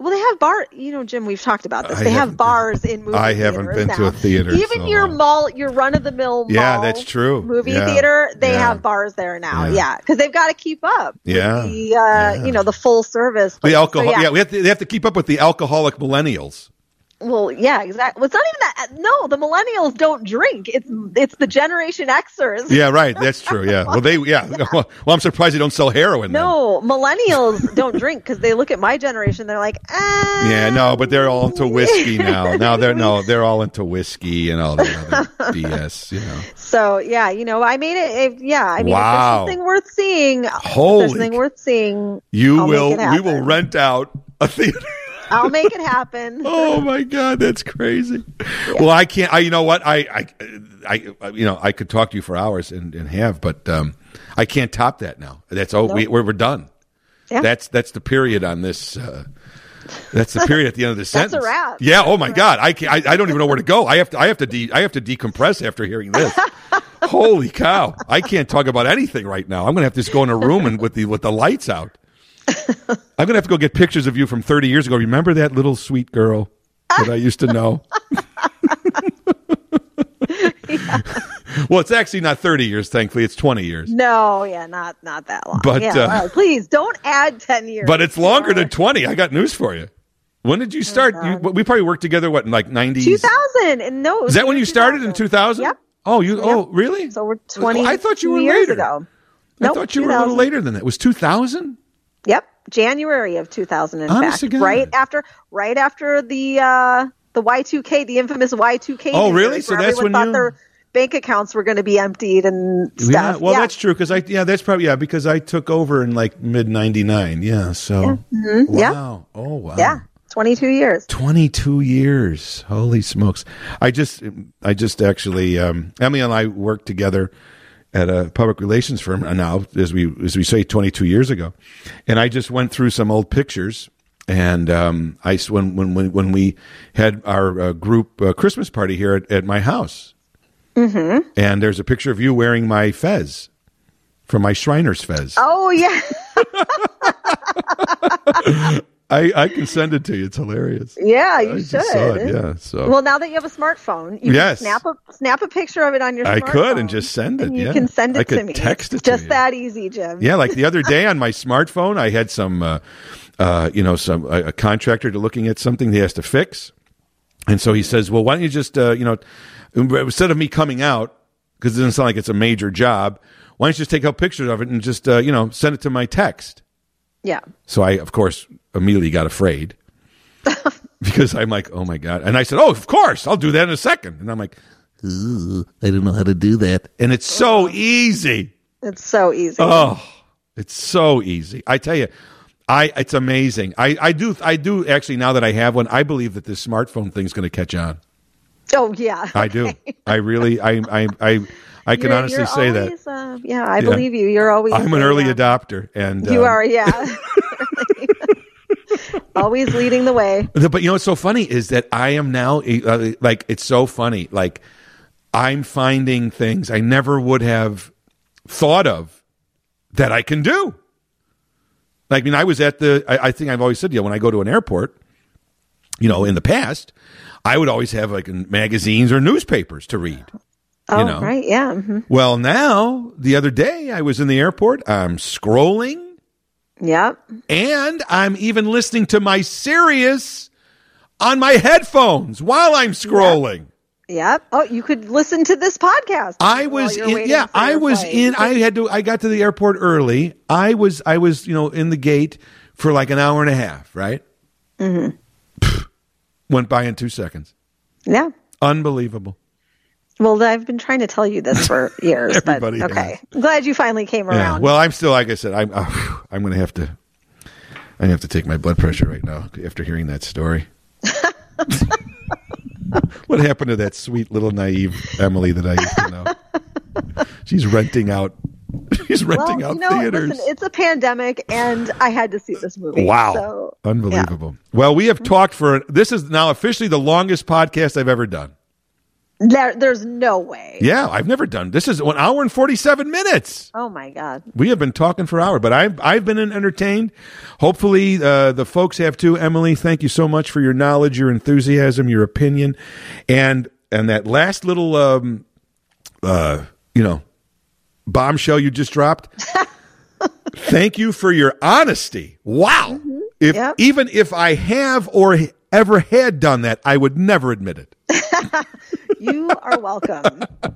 Well, they have bar. You know, Jim, we've talked about this. I they have bars in movie I haven't been to a theater Even so your long. mall, your run of the mill. Yeah, that's true. Movie Yeah. theater, they Yeah. have bars there now. Yeah. Yeah, because they've got to keep up. Yeah. the uh, Yeah. you know the full service. The places. So, alcohol, yeah. we have to, they have to keep up with the alcoholic millennials. Well, yeah, exactly. Well, it's not even that. No, the millennials don't drink. It's it's the Generation Xers. Yeah, right. That's true. Yeah. Well, they, yeah. [LAUGHS] [LAUGHS] Well, I'm surprised they don't sell heroin. then. No, millennials don't drink because they look at my generation. They're like, ah. Yeah, no, but they're all into whiskey now. [LAUGHS] Now they're no, they're all into whiskey and all that other BS. You know. So yeah, you know, I made it. If, yeah, I mean, Wow. if something worth seeing, Holy there's something worth seeing. You I'll will. We will rent out a theater. I'll make it happen. [LAUGHS] Oh my god, that's crazy. Well, I can't. I, you know what? I, I, I, you know, I could talk to you for hours and, and have, but um, I can't top that now. That's oh, we, we're, we're done. Yeah. That's that's the period on this. Uh, that's the period at the end of the [LAUGHS] That's a sentence. wrap. Yeah. Oh my god, I can't. I, I don't even know where to go. I have to. I have to. De- I have to decompress after hearing this. [LAUGHS] Holy cow! I can't talk about anything right now. I'm going to have to just go in a room and with the with the lights out. I'm going to have to go get pictures of you from 30 years ago. Remember that little sweet girl that I used to know? [LAUGHS] [LAUGHS] well, it's actually not 30 years, thankfully. It's 20 years. No, yeah, not not that long. But, yeah, uh, well, please don't add ten years. But it's longer than 20. I got news for you. When did you start? You, we probably worked together, what, in like 90s? two thousand and no. Is that when you started in 2000? Yep. Oh, you, oh, really? So we're twenty. I thought you were years later. ago. I thought you were a little later than that. It was 2000? Yep, January of 2000. In Honest fact, right after, right after the uh, the Y2K, the infamous Y2K. Oh, really? So that's when thought you- their bank accounts were going to be emptied and stuff. Yeah, well, yeah. that's true because I yeah, that's probably yeah because I took over in like mid '99. Yeah, so yeah. wow, oh wow, yeah, 22 years. 22 years. Holy smokes! I just I just actually um, Emily and I worked together at a public relations firm uh, now as we as we say 22 years ago, and I just went through some old pictures. And um, I when when when we had our uh, group uh, Christmas party here at, at my house, mm-hmm. and there's a picture of you wearing my fez from my Shriners fez. Oh yeah, [LAUGHS] [LAUGHS] I, I can send it to you. It's hilarious. yeah, you I should. it. Yeah. So Well, now that you have a smartphone, you Yes. can snap a snap a picture of it on your. I could and just send it, and you yeah. can send it I could to me. text it to Just that easy, Jim. yeah, like the other day [LAUGHS] on my smartphone, I had some, uh, uh, you know, some a, a contractor to looking at something he has to fix, and so he says, "Well, why don't you just, uh, you know, instead of me coming out because it doesn't sound like it's a major job, why don't you just take out pictures of it and just, uh, you know, send it to my text." Yeah. So I, of course, immediately got afraid [LAUGHS] because I'm like, oh my God. And I said, oh, of course, I'll do that in a second. And I'm like, I don't know how to do that. And it's so easy. It's so easy. Oh, it's so easy. I tell you, I, it's amazing. I, I do, I do actually, now that I have one, I believe that this smartphone thing's going to catch on. oh yeah. I do. [LAUGHS] I really, I, I, I, I can You're- honestly you're say that. Uh, yeah, I Yeah. believe you. You're always. I'm an early uh, adopter. And You um, are, yeah. [LAUGHS] always leading the way. But you know what's so funny is that I am now uh, like it's so funny. Like I'm finding things I never would have thought of that I can do. Like, I mean, I was at the. I, I think I've always said, you know, when I go to an airport, you know, in the past, I would always have like magazines or newspapers to read. Oh, know. right, yeah. mhm. Well, now the other day I was in the airport. I'm scrolling Yep. and I'm even listening to my Sirius on my headphones while I'm scrolling. Yep. Oh, you could listen to this podcast. I was in, yeah, I was flight. in I had to I got to the airport early. I was I was, you know, in the gate for like an hour and a half, right? Mm-hmm. Went by in 2 seconds. Yeah. Unbelievable. Well, I've been trying to tell you this for [LAUGHS] years, but okay. I'm glad you finally came Yeah. around. Well, I'm still like I said, I'm uh, [SIGHS] I'm going to have to I have to take my blood pressure right now after hearing that story. [LAUGHS] what happened to that sweet little naive Emily that I used to know? She's renting out. [LAUGHS] She's renting well, out you know, theaters. listen, it's a pandemic, and I had to see this movie. wow, So, unbelievable. Well, we have talked for this is now officially the longest podcast I've ever done. There, there's no way. Yeah, I've never done. This is an hour and forty-seven minutes. Oh my god. We have been talking for an hour, but I've I've been entertained. Hopefully, uh, the folks have too. Emily, thank you so much for your knowledge, your enthusiasm, your opinion, and and that last little, um, uh, you know, bombshell you just dropped. [LAUGHS] thank you for your honesty. Wow. If Yep. even if I have or ever had done that, I would never admit it. [LAUGHS] You are welcome. [LAUGHS]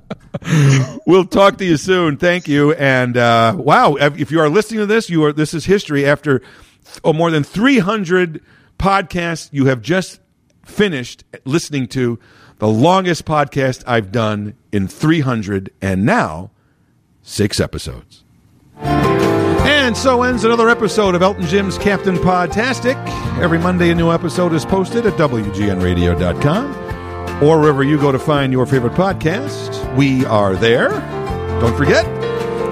We'll talk to you soon. Thank you. And uh, wow, if you are listening to this, you are. This is history. After th- oh, more than 300 podcasts, you have just finished listening to the longest podcast I've done in 300, and now six episodes. And so ends another episode of Elton Jim's Captain Podtastic. Every Monday, a new episode is posted at WGNRadio.com or wherever you go to find your favorite podcast. We are there. Don't forget,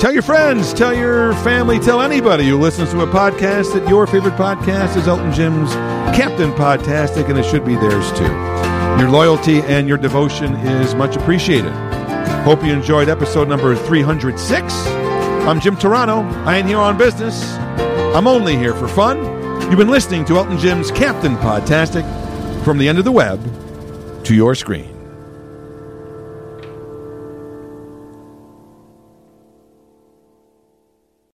tell your friends, tell your family, tell anybody who listens to a podcast that your favorite podcast is Elton Jim's Captain Podtastic, and it should be theirs too. Your loyalty and your devotion is much appreciated. Hope you enjoyed episode number 306. I'm Jim Turano. I ain't here on business. I'm only here for fun. You've been listening to Elton Jim's Captain Podtastic from the end of the web to your screen.